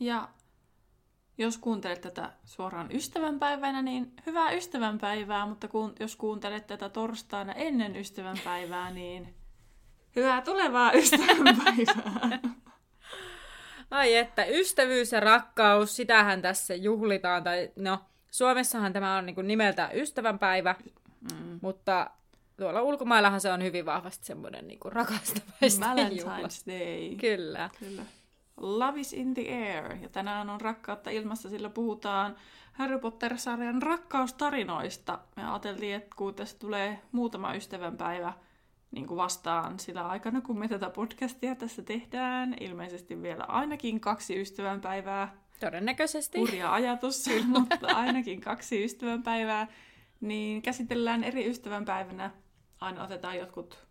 Ja jos kuuntelet tätä suoraan ystävänpäivänä, niin hyvää ystävänpäivää, mutta kun, jos kuuntelet tätä torstaina ennen ystävänpäivää, niin hyvää tulevaa ystävänpäivää. Ai että, ystävyys ja rakkaus, sitähän tässä juhlitaan. Tai no, Suomessahan tämä on niin kuin nimeltä ystävänpäivä, mm. mutta tuolla ulkomaillahan se on hyvin vahvasti semmoinen niin rakastavaista Valentine's Day. Kyllä. Kyllä. Love is in the air. Ja tänään on rakkautta ilmassa, sillä puhutaan Harry Potter-sarjan rakkaustarinoista. Me ajateltiin, että kun tästä tulee muutama ystävänpäivä niin kuin vastaan sillä aikana, kun me tätä podcastia tässä tehdään, ilmeisesti vielä ainakin kaksi ystävänpäivää. Todennäköisesti. Kurja ajatus, mutta ainakin kaksi ystävänpäivää. Niin käsitellään eri ystävänpäivänä. Aina otetaan jotkut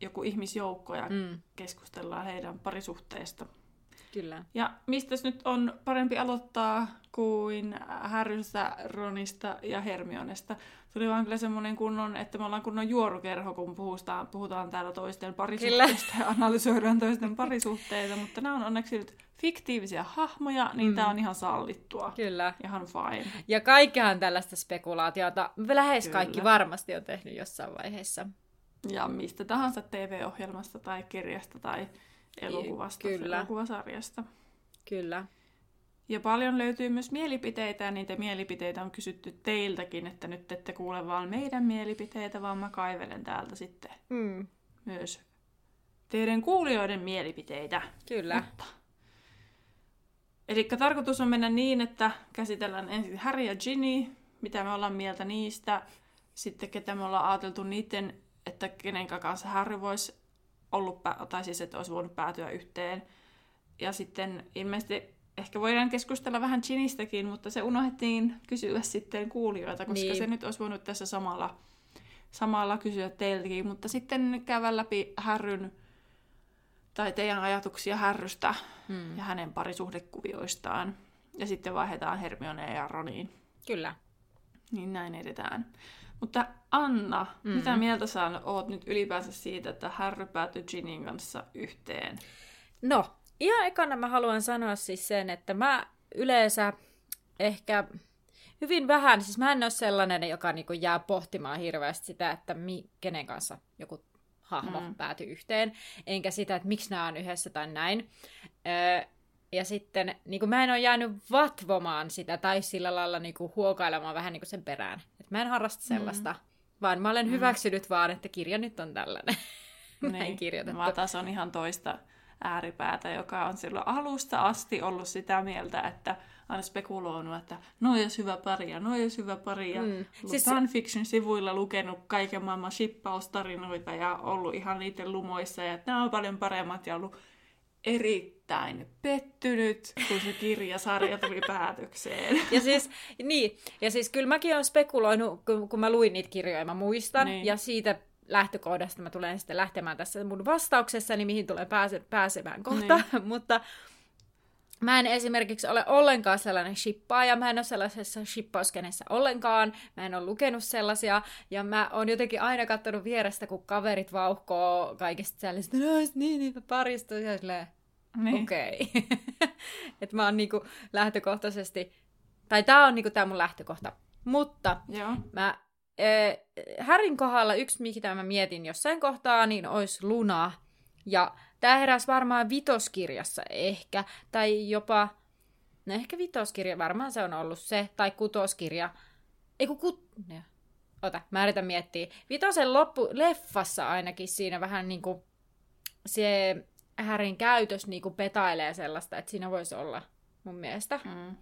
joku ihmisjoukko ja mm. keskustellaan heidän parisuhteesta. Kyllä. Ja mistä nyt on parempi aloittaa kuin Harrystä, Ronista ja Hermionesta. Tuli vaan kyllä semmoinen kunnon, että me ollaan kunnon juorukerho, kun puhutaan, puhutaan täällä toisten parisuhteista kyllä. ja analysoidaan toisten parisuhteita, mutta nämä on onneksi nyt fiktiivisiä hahmoja, niin mm. tämä on ihan sallittua. Kyllä. Ihan fine. Ja kaikkihan tällaista spekulaatiota, lähes Kyllä. kaikki varmasti on tehnyt jossain vaiheessa. Ja mistä tahansa TV-ohjelmasta tai kirjasta tai elokuvasta, Kyllä. elokuvasarjasta. Kyllä. Ja paljon löytyy myös mielipiteitä, ja niitä mielipiteitä on kysytty teiltäkin, että nyt ette kuule vaan meidän mielipiteitä, vaan mä kaivelen täältä sitten mm. myös teidän kuulijoiden mielipiteitä. Kyllä. Mutta. Eli tarkoitus on mennä niin, että käsitellään ensin Harry ja Ginny, mitä me ollaan mieltä niistä, sitten ketä me ollaan ajateltu niiden että kenen kanssa Harry voisi ollut, tai siis että olisi voinut päätyä yhteen. Ja sitten ilmeisesti ehkä voidaan keskustella vähän Ginistäkin, mutta se unohdettiin kysyä sitten kuulijoilta, koska niin. se nyt olisi voinut tässä samalla, samalla kysyä teiltäkin. Mutta sitten käydä läpi Härryn tai teidän ajatuksia Härrystä hmm. ja hänen parisuhdekuvioistaan. Ja sitten vaihdetaan Hermioneen ja Roniin. Kyllä. Niin näin edetään. Mutta Anna, mm. mitä mieltä sä oot nyt ylipäänsä siitä, että Harry päätyi Ginin kanssa yhteen? No, ihan ekana mä haluan sanoa siis sen, että mä yleensä ehkä hyvin vähän, siis mä en ole sellainen, joka niinku jää pohtimaan hirveästi sitä, että mi, kenen kanssa joku hahmo mm. päätyi yhteen, enkä sitä, että miksi nämä on yhdessä tai näin. Öö, ja sitten niin kuin mä en ole jäänyt vatvomaan sitä tai sillä lailla niin kuin huokailemaan vähän niin kuin sen perään. Et mä en harrasta mm. sellaista, mm. vaan mä olen mm. hyväksynyt vaan, että kirja nyt on tällainen. Näin niin. kirjoitettu. Mä taas on ihan toista ääripäätä, joka on silloin alusta asti ollut sitä mieltä, että aina spekuloinut, että no jos hyvä pari ja no jos hyvä pari ja mm. siis... fanfiction-sivuilla lukenut kaiken maailman shippaustarinoita ja ollut ihan niiden lumoissa ja että nämä on paljon paremmat ja ollut erittäin pettynyt, kun se kirjasarja tuli päätökseen. Ja siis, niin, ja siis kyllä mäkin olen spekuloinut, kun, kun mä luin niitä kirjoja, mä muistan, niin. ja siitä lähtökohdasta mä tulen sitten lähtemään tässä mun vastauksessani, mihin tulee pääse, pääsemään kohta, niin. mutta Mä en esimerkiksi ole ollenkaan sellainen shippaaja, mä en ole sellaisessa shippauskenessä ollenkaan, mä en ole lukenut sellaisia, ja mä oon jotenkin aina katsonut vierestä, kun kaverit vauhkoo kaikista sellaisista, no niin, niin paristuu, ja silleen, niin. okei. Okay. että mä oon niinku lähtökohtaisesti, tai tää on niinku tää mun lähtökohta. Mutta Joo. mä äh, Härin kohdalla yksi, mitä mä mietin jossain kohtaa, niin olisi Luna. Ja Tämä heräsi varmaan vitoskirjassa ehkä, tai jopa, no ehkä vitoskirja, varmaan se on ollut se, tai kutoskirja. Ei kun kut... No. Ota, mä yritän miettiä. Vitosen loppu, leffassa ainakin siinä vähän niin kuin se Härin käytös niin kuin petailee sellaista, että siinä voisi olla mun mielestä. Mm.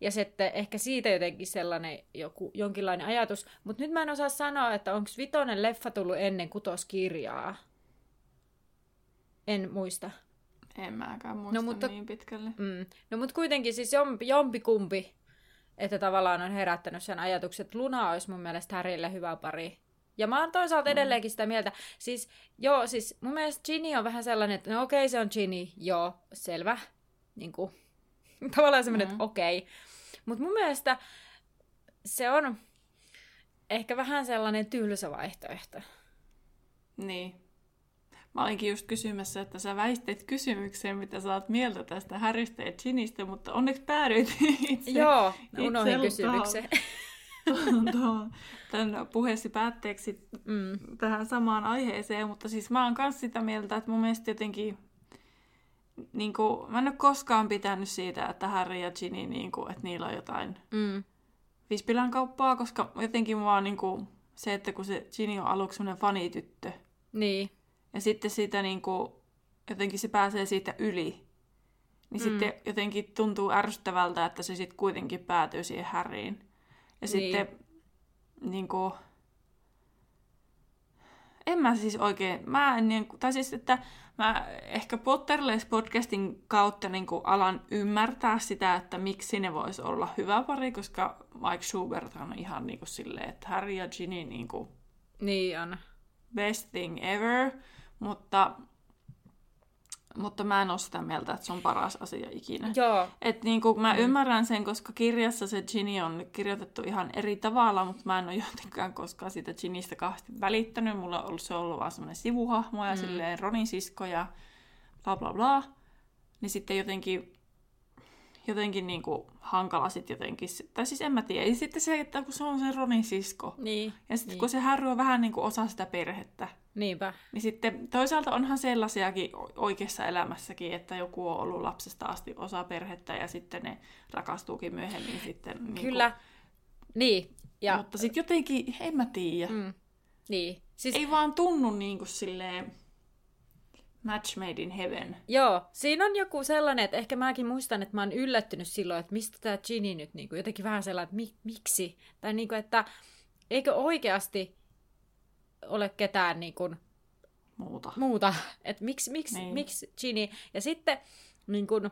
Ja sitten ehkä siitä jotenkin sellainen joku, jonkinlainen ajatus. Mutta nyt mä en osaa sanoa, että onko Vitoinen leffa tullut ennen kutoskirjaa. En muista. En mäkään muista no, mutta, niin pitkälle. Mm, no mutta kuitenkin siis jompi, jompikumpi, että tavallaan on herättänyt sen ajatuksen, että Luna olisi mun mielestä Harrylle hyvä pari. Ja mä oon toisaalta mm. edelleenkin sitä mieltä, siis joo, siis mun mielestä Ginny on vähän sellainen, että no okei okay, se on Ginny, joo, selvä. Niin kuin, tavallaan semmoinen, mm. että okei. Okay. Mutta mun mielestä se on ehkä vähän sellainen tylsä vaihtoehto. Niin. Mä olinkin just kysymässä, että sä väistit kysymykseen, mitä sä oot mieltä tästä Harrystä ja Ginistä, mutta onneksi päädyit itse Joo, unohdin kysymyksen. tämän puheesi päätteeksi mm. tähän samaan aiheeseen, mutta siis mä oon myös sitä mieltä, että mun mielestä jotenkin niin kuin, mä en ole koskaan pitänyt siitä, että Harry ja Ginny, niin kuin, että niillä on jotain mm. vispilän kauppaa, koska jotenkin mua niin kuin, se, että kun se Ginny on aluksi semmoinen fanityttö, niin. ja sitten siitä niin kuin, jotenkin se pääsee siitä yli, niin mm. sitten jotenkin tuntuu ärsyttävältä, että se sitten kuitenkin päätyy siihen Harryin. Ja niin. sitten niin kuin, en mä siis oikein, mä en, niin, tai siis, että mä ehkä Potterless podcastin kautta niin kuin alan ymmärtää sitä, että miksi ne voisi olla hyvä pari, koska Mike Schubert on ihan niin kuin silleen, että Harry ja Ginny niin kuin niin on. best thing ever, mutta mutta mä en ole sitä mieltä, että se on paras asia ikinä. Joo. Et niin kuin mä mm. ymmärrän sen, koska kirjassa se Ginny on kirjoitettu ihan eri tavalla, mutta mä en ole jotenkaan koskaan siitä Ginnystä kauheasti välittänyt. Mulla on ollut, se ollut vaan semmoinen sivuhahmo ja mm. silleen Ronin sisko ja bla bla bla. Niin sitten jotenkin jotenkin niin kuin hankala sitten jotenkin, tai siis en mä tiedä. Ja sitten se, että kun se on se Ronin sisko. Niin. Ja sitten niin. kun se Harry on vähän niin kuin osa sitä perhettä. Niinpä. Niin sitten toisaalta onhan sellaisiakin oikeassa elämässäkin, että joku on ollut lapsesta asti osa perhettä ja sitten ne rakastuukin myöhemmin sitten. Niin Kyllä. Kuin... Niin. Ja... Mutta sitten jotenkin, en mä tiedä. Mm. Niin. Siis... Ei vaan tunnu niin kuin silleen Match made in heaven. Joo, siinä on joku sellainen, että ehkä mäkin muistan, että mä oon yllättynyt silloin, että mistä tämä Ginny nyt niin kuin, jotenkin vähän sellainen, että mi- miksi? Tai niin kuin, että eikö oikeasti ole ketään niin kuin, muuta. muuta. Että miksi, miksi, niin. miksi Ginny? Ja sitten niin kuin,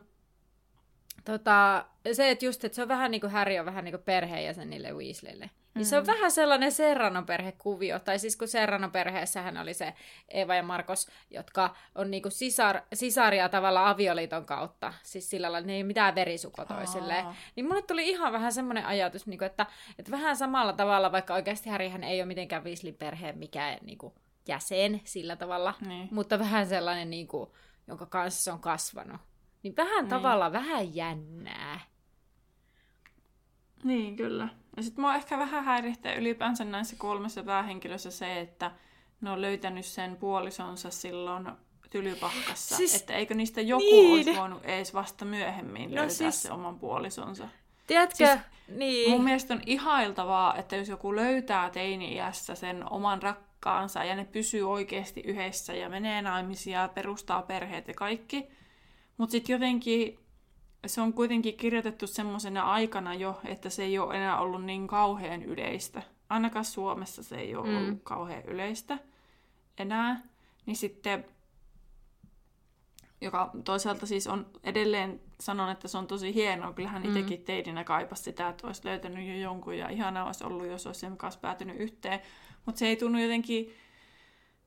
tota, se, että just, että se on vähän niin kuin Harry on vähän niin kuin perheenjäsen niille Weasleylle. Niin se on vähän sellainen Serrano-perhekuvio. Tai siis kun Serrano-perheessähän oli se Eva ja Markos, jotka on niinku sisar, sisaria tavalla avioliiton kautta. Siis sillä lailla, ne ei mitään verisuko toisilleen. Niin mulle tuli ihan vähän semmoinen ajatus, niinku, että, että vähän samalla tavalla, vaikka oikeasti Härihän ei ole mitenkään Weasleyn perheen mikään niinku, jäsen sillä tavalla. Niin. Mutta vähän sellainen, niinku, jonka kanssa se on kasvanut. Niin vähän niin. tavalla vähän jännää. Niin, kyllä. Ja sitten mua ehkä vähän häiritsee ylipäänsä näissä kolmessa päähenkilössä se, että ne on löytänyt sen puolisonsa silloin tylypahkassa. Siis, että eikö niistä joku niin. olisi voinut edes vasta myöhemmin no löytää siis, se oman puolisonsa. Tiedätkö? Siis, niin. Mun mielestä on ihailtavaa, että jos joku löytää teini-iässä sen oman rakkaansa ja ne pysyy oikeasti yhdessä ja menee naimisia ja perustaa perheet ja kaikki. Mutta sitten jotenkin se on kuitenkin kirjoitettu semmoisena aikana jo, että se ei ole enää ollut niin kauhean yleistä. Ainakaan Suomessa se ei ole mm. ollut kauhean yleistä enää. Niin sitten, joka toisaalta siis on edelleen sanon, että se on tosi hienoa. Kyllähän mm. itsekin teidinä kaipas sitä, että olisi löytänyt jo jonkun ja ihanaa olisi ollut, jos olisi sen kanssa päätynyt yhteen. Mutta se ei tunnu jotenkin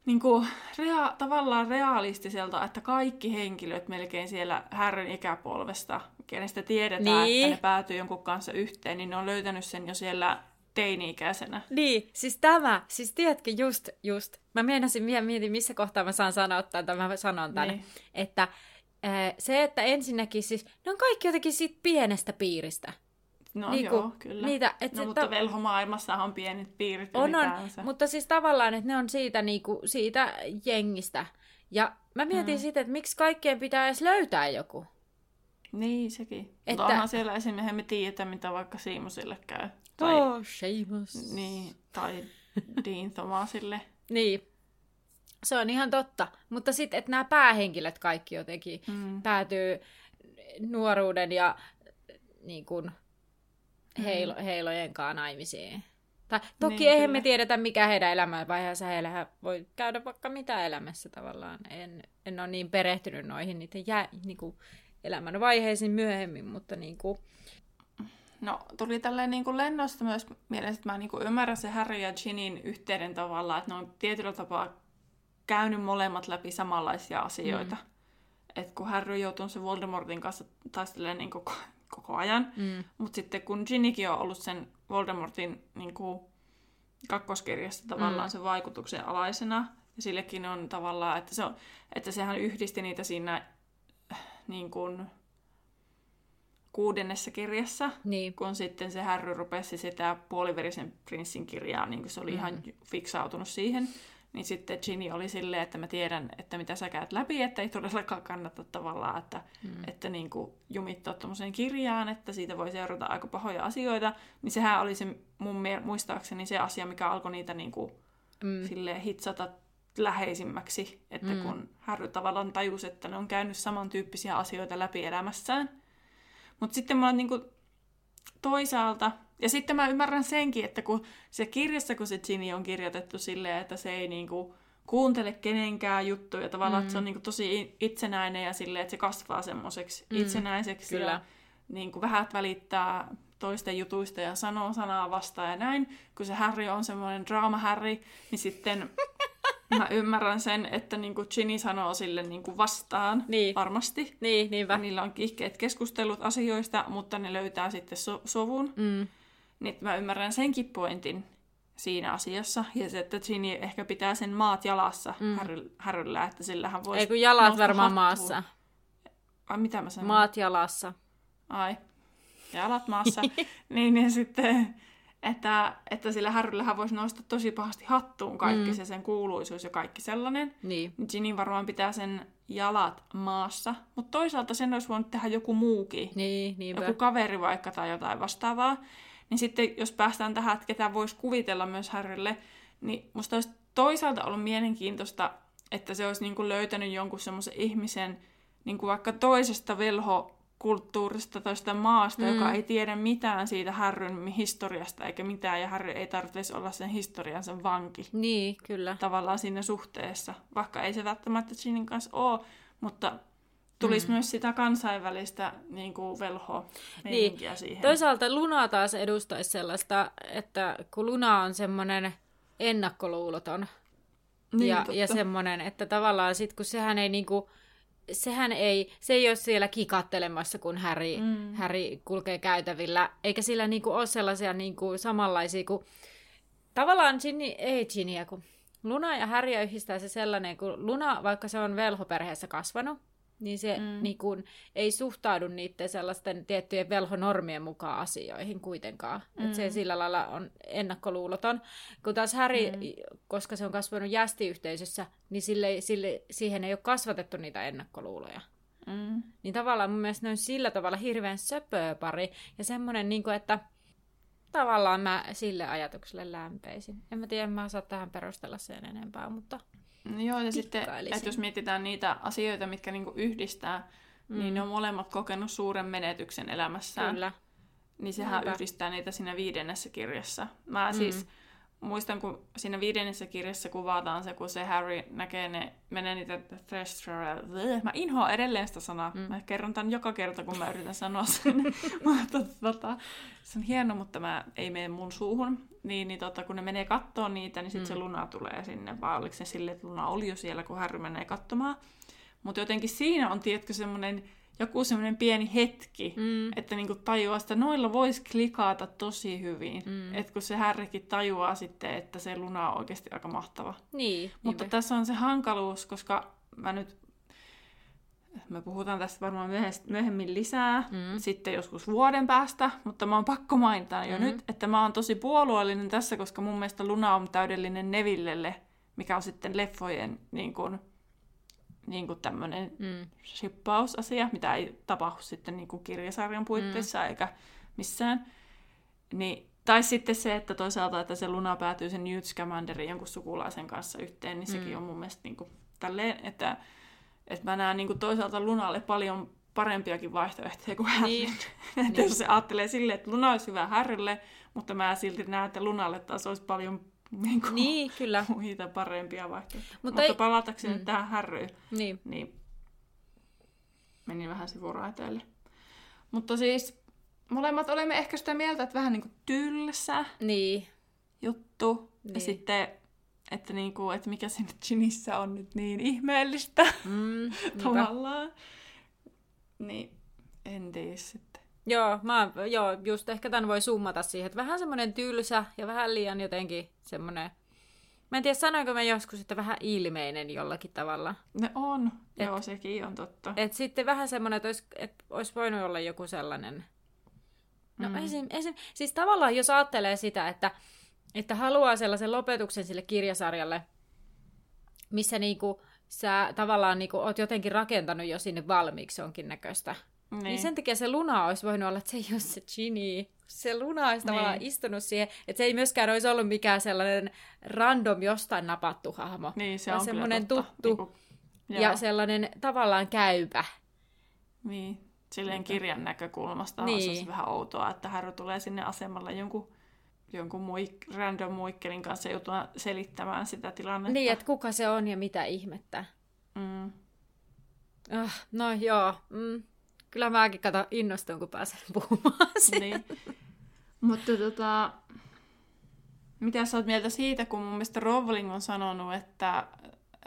niin kuin, rea- tavallaan realistiselta, että kaikki henkilöt melkein siellä härryn ikäpolvesta, kenestä tiedetään, niin. että ne päätyy jonkun kanssa yhteen, niin ne on löytänyt sen jo siellä teini-ikäisenä. Niin, siis tämä, siis tiedätkö, just, just. Mä meinasin, mietin, missä kohtaa mä saan sanoa tämän, tai mä sanon tämän, niin. että se, että ensinnäkin siis, ne on kaikki jotenkin siitä pienestä piiristä. No niin joo, kyllä. Niitä, et no, mutta ta- velhomaailmassa on pienet piirit on, on, mutta siis tavallaan, että ne on siitä, niinku, siitä jengistä. Ja mä mietin mm. sitä, että miksi kaikkien pitää edes löytää joku. Niin, sekin. Että... Mutta onhan siellä esimerkiksi me tiedä, mitä vaikka Siimosille käy. Tai... Oh, Seamus. Niin, tai Dean Thomasille. niin. Se on ihan totta. Mutta sitten, että nämä päähenkilöt kaikki jotenkin mm. päätyy nuoruuden ja niin kun, heilo, mm. heilojen kanssa naimisiin. Tai toki niin, eihän kyllä. me tiedetä, mikä heidän elämänvaiheessa heillä voi käydä vaikka mitä elämässä tavallaan. En, en ole niin perehtynyt noihin niiden jää, niin kuin, elämänvaiheisiin myöhemmin, mutta niin kuin... No, tuli tälleen niin kuin lennosta myös mieleen, että mä niin kuin ymmärrän se Harry ja Ginin yhteyden tavalla, että ne on tietyllä tapaa käynyt molemmat läpi samanlaisia asioita. Mm. Että kun Harry joutuu se Voldemortin kanssa taistelemaan niin koko, koko ajan, mm. mutta sitten kun Ginnykin on ollut sen Voldemortin niin kuin, kakkoskirjassa tavallaan mm. sen vaikutuksen alaisena, ja sillekin on tavallaan, että, se on, että sehän yhdisti niitä siinä niin kuin, kuudennessa kirjassa, niin. kun sitten se Harry rupesi sitä puoliverisen prinssin kirjaa, niin kuin se oli mm. ihan fiksautunut siihen, niin sitten Ginny oli silleen, että mä tiedän, että mitä sä käyt läpi, että ei todellakaan kannata tavallaan, että, mm. että niin kuin jumittaa tuommoiseen kirjaan, että siitä voi seurata aika pahoja asioita, niin sehän oli se mun muistaakseni se asia, mikä alkoi niitä niin kuin, mm. silleen hitsata läheisimmäksi, että mm. kun Harry tavallaan tajusi, että ne on käynyt samantyyppisiä asioita läpi elämässään. Mutta sitten mä oon niinku toisaalta, ja sitten mä ymmärrän senkin, että kun se kirjassa, kun se Ginny on kirjoitettu silleen, että se ei niinku kuuntele kenenkään juttuja, tavallaan, mm. että se on niinku tosi itsenäinen ja silleen, että se kasvaa semmoiseksi mm. itsenäiseksi Kyllä. ja niinku vähät välittää toisten jutuista ja sanoo sanaa vastaan ja näin. Kun se Harry on semmoinen draama-Harry, niin sitten Mä ymmärrän sen, että niin kuin Ginny sanoo sille niin kuin vastaan niin. varmasti. Niin, niinpä. Niillä on kihkeet keskustelut asioista, mutta ne löytää sitten so- sovun. Mm. Niin mä ymmärrän senkin pointin siinä asiassa. Ja se, että Ginny ehkä pitää sen maat jalassa mm. Harryllä, että sillähän voisi Ei kun jalat varmaan hattuun. maassa. Ai mitä mä sanon? Maat jalassa. Ai, jalat maassa. niin, niin sitten että, että sillä Harryllähän voisi nostaa tosi pahasti hattuun kaikki mm. se sen kuuluisuus ja kaikki sellainen. Niin. Ginny varmaan pitää sen jalat maassa, mutta toisaalta sen olisi voinut tehdä joku muukin. Niin, niinpä. Joku kaveri vaikka tai jotain vastaavaa. Niin sitten jos päästään tähän, että ketä voisi kuvitella myös Harrylle, niin musta olisi toisaalta ollut mielenkiintoista, että se olisi niinku löytänyt jonkun semmoisen ihmisen, niinku vaikka toisesta velho kulttuurista tai sitä maasta, mm. joka ei tiedä mitään siitä Härryn historiasta eikä mitään, ja Härry ei tarvitsisi olla sen historiansa vanki. Niin, kyllä. Tavallaan siinä suhteessa, vaikka ei se välttämättä Ginin kanssa ole, mutta tulisi mm. myös sitä kansainvälistä niin kuin velhoa niin. siihen. Toisaalta Luna taas edustaisi sellaista, että kun Luna on semmoinen ennakkoluuloton, niin, ja, ja semmoinen, että tavallaan sit kun sehän ei niinku, sehän ei, se ei ole siellä kikattelemassa, kun Harry, mm. Harry kulkee käytävillä, eikä sillä niinku ole sellaisia niinku samanlaisia kuin... Tavallaan Ginny, ei Ginnyä, kun Luna ja Harry yhdistää se sellainen, kun Luna, vaikka se on velhoperheessä kasvanut, niin se mm. niin kun, ei suhtaudu niiden sellaisten tiettyjen velhonormien mukaan asioihin kuitenkaan. Mm. Et se sillä lailla on ennakkoluuloton. Kun taas Harry, mm. koska se on kasvanut jästiyhteisössä, niin sille, sille, siihen ei ole kasvatettu niitä ennakkoluuloja. Mm. Niin tavallaan mun mielestä ne on sillä tavalla hirveän söpöä pari. Ja semmoinen, niin että tavallaan mä sille ajatukselle lämpeisin. En mä tiedä, mä osaa tähän perustella sen enempää, mutta Joo, ja sitten, että jos mietitään niitä asioita, mitkä niinku yhdistää, mm. niin ne on molemmat kokenut suuren menetyksen elämässään. Kyllä. Niin sehän Näinpä. yhdistää niitä siinä viidennessä kirjassa. Mä mm. siis muistan, kun siinä viidennessä kirjassa kuvataan se, kun se Harry näkee ne, menee niitä Thresher... Mä inhoan edelleen sitä sanaa. Mm. Mä kerron tämän joka kerta, kun mä yritän sanoa sen. tota, se on hieno, mutta mä, ei mene mun suuhun. Niin, niin tota, kun ne menee kattoon niitä, niin sitten mm. se Luna tulee sinne. Vai oliko se sille, että Luna oli jo siellä, kun Harry menee katsomaan. Mutta jotenkin siinä on, tiedätkö, semmoinen joku semmoinen pieni hetki, mm. että niinku tajuaa, että noilla voisi klikata tosi hyvin. Mm. Että kun se härrikin tajuaa sitten, että se luna on oikeasti aika mahtava. Niin, Mutta niinpä. tässä on se hankaluus, koska mä nyt me puhutaan tästä varmaan myöhemmin lisää, mm. sitten joskus vuoden päästä, mutta mä oon pakko mainita jo mm. nyt, että mä oon tosi puolueellinen tässä, koska mun mielestä Luna on täydellinen Nevillelle, mikä on sitten leffojen niin kuin, niin kuin tämmöinen mm. shippausasia, mitä ei tapahdu sitten niin kuin kirjasarjan puitteissa mm. eikä missään. Niin, tai sitten se, että toisaalta, että se Luna päätyy sen Newt Scamanderin jonkun sukulaisen kanssa yhteen, niin sekin mm. on mun mielestä niin kuin, tälleen, että, että mä näen niin kuin toisaalta Lunalle paljon parempiakin vaihtoehtoja kuin Harry. Niin. että niin. jos se ajattelee silleen, että Luna olisi hyvä Harrylle, Mutta mä silti näen, että Lunalle taas olisi paljon niin, kuin, niin kyllä. muita parempia vaihtoehtoja. Mutta, Mutta ei- palatakseni Mm. tähän härryyn, Niin. niin meni vähän sivuraiteille. Mutta siis molemmat olemme ehkä sitä mieltä, että vähän niin kuin tylsä Niin. juttu. Niin. Ja sitten, että, niin kuin, että mikä siinä Ginissä on nyt niin ihmeellistä Mm, tavallaan. Niin, en tiedä sitten. Joo, mä, joo, just ehkä tämän voi summata siihen, että vähän semmoinen tylsä ja vähän liian jotenkin semmoinen, mä en tiedä sanoinko mä joskus, että vähän ilmeinen jollakin tavalla. Ne on. Et- Joo, sekin on totta. Et sitten vähän semmoinen, että olisi, että olisi voinut olla joku sellainen, no mm. esim, esim, siis tavallaan jos ajattelee sitä, että, että haluaa sellaisen lopetuksen sille kirjasarjalle, missä niinku sä tavallaan niinku oot jotenkin rakentanut jo sinne valmiiksi jonkin näköistä, Niin. niin sen takia se Luna olisi voinut olla, että se ei ole se Ginny. Se Luna olisi tavallaan Niin. istunut siihen, että se ei myöskään olisi ollut mikään sellainen random jostain napattu hahmo. Niin, se vaan on semmoinen totta. tuttu joo. ja sellainen tavallaan käypä. Niin, silleen kirjan näkökulmasta Niin. niin. olisi vähän outoa, että Harry tulee sinne asemalle jonkun, jonkun muik, random muikkelin kanssa joutuu selittämään sitä tilannetta. Niin, että kuka se on ja mitä ihmettä. Mm. Ah, no joo, mm. kyllä mäkin kato innostun, kun pääsen puhumaan siitä. niin. Mutta tota, mitä sä oot mieltä siitä, kun mun mielestä Rowling on sanonut, että,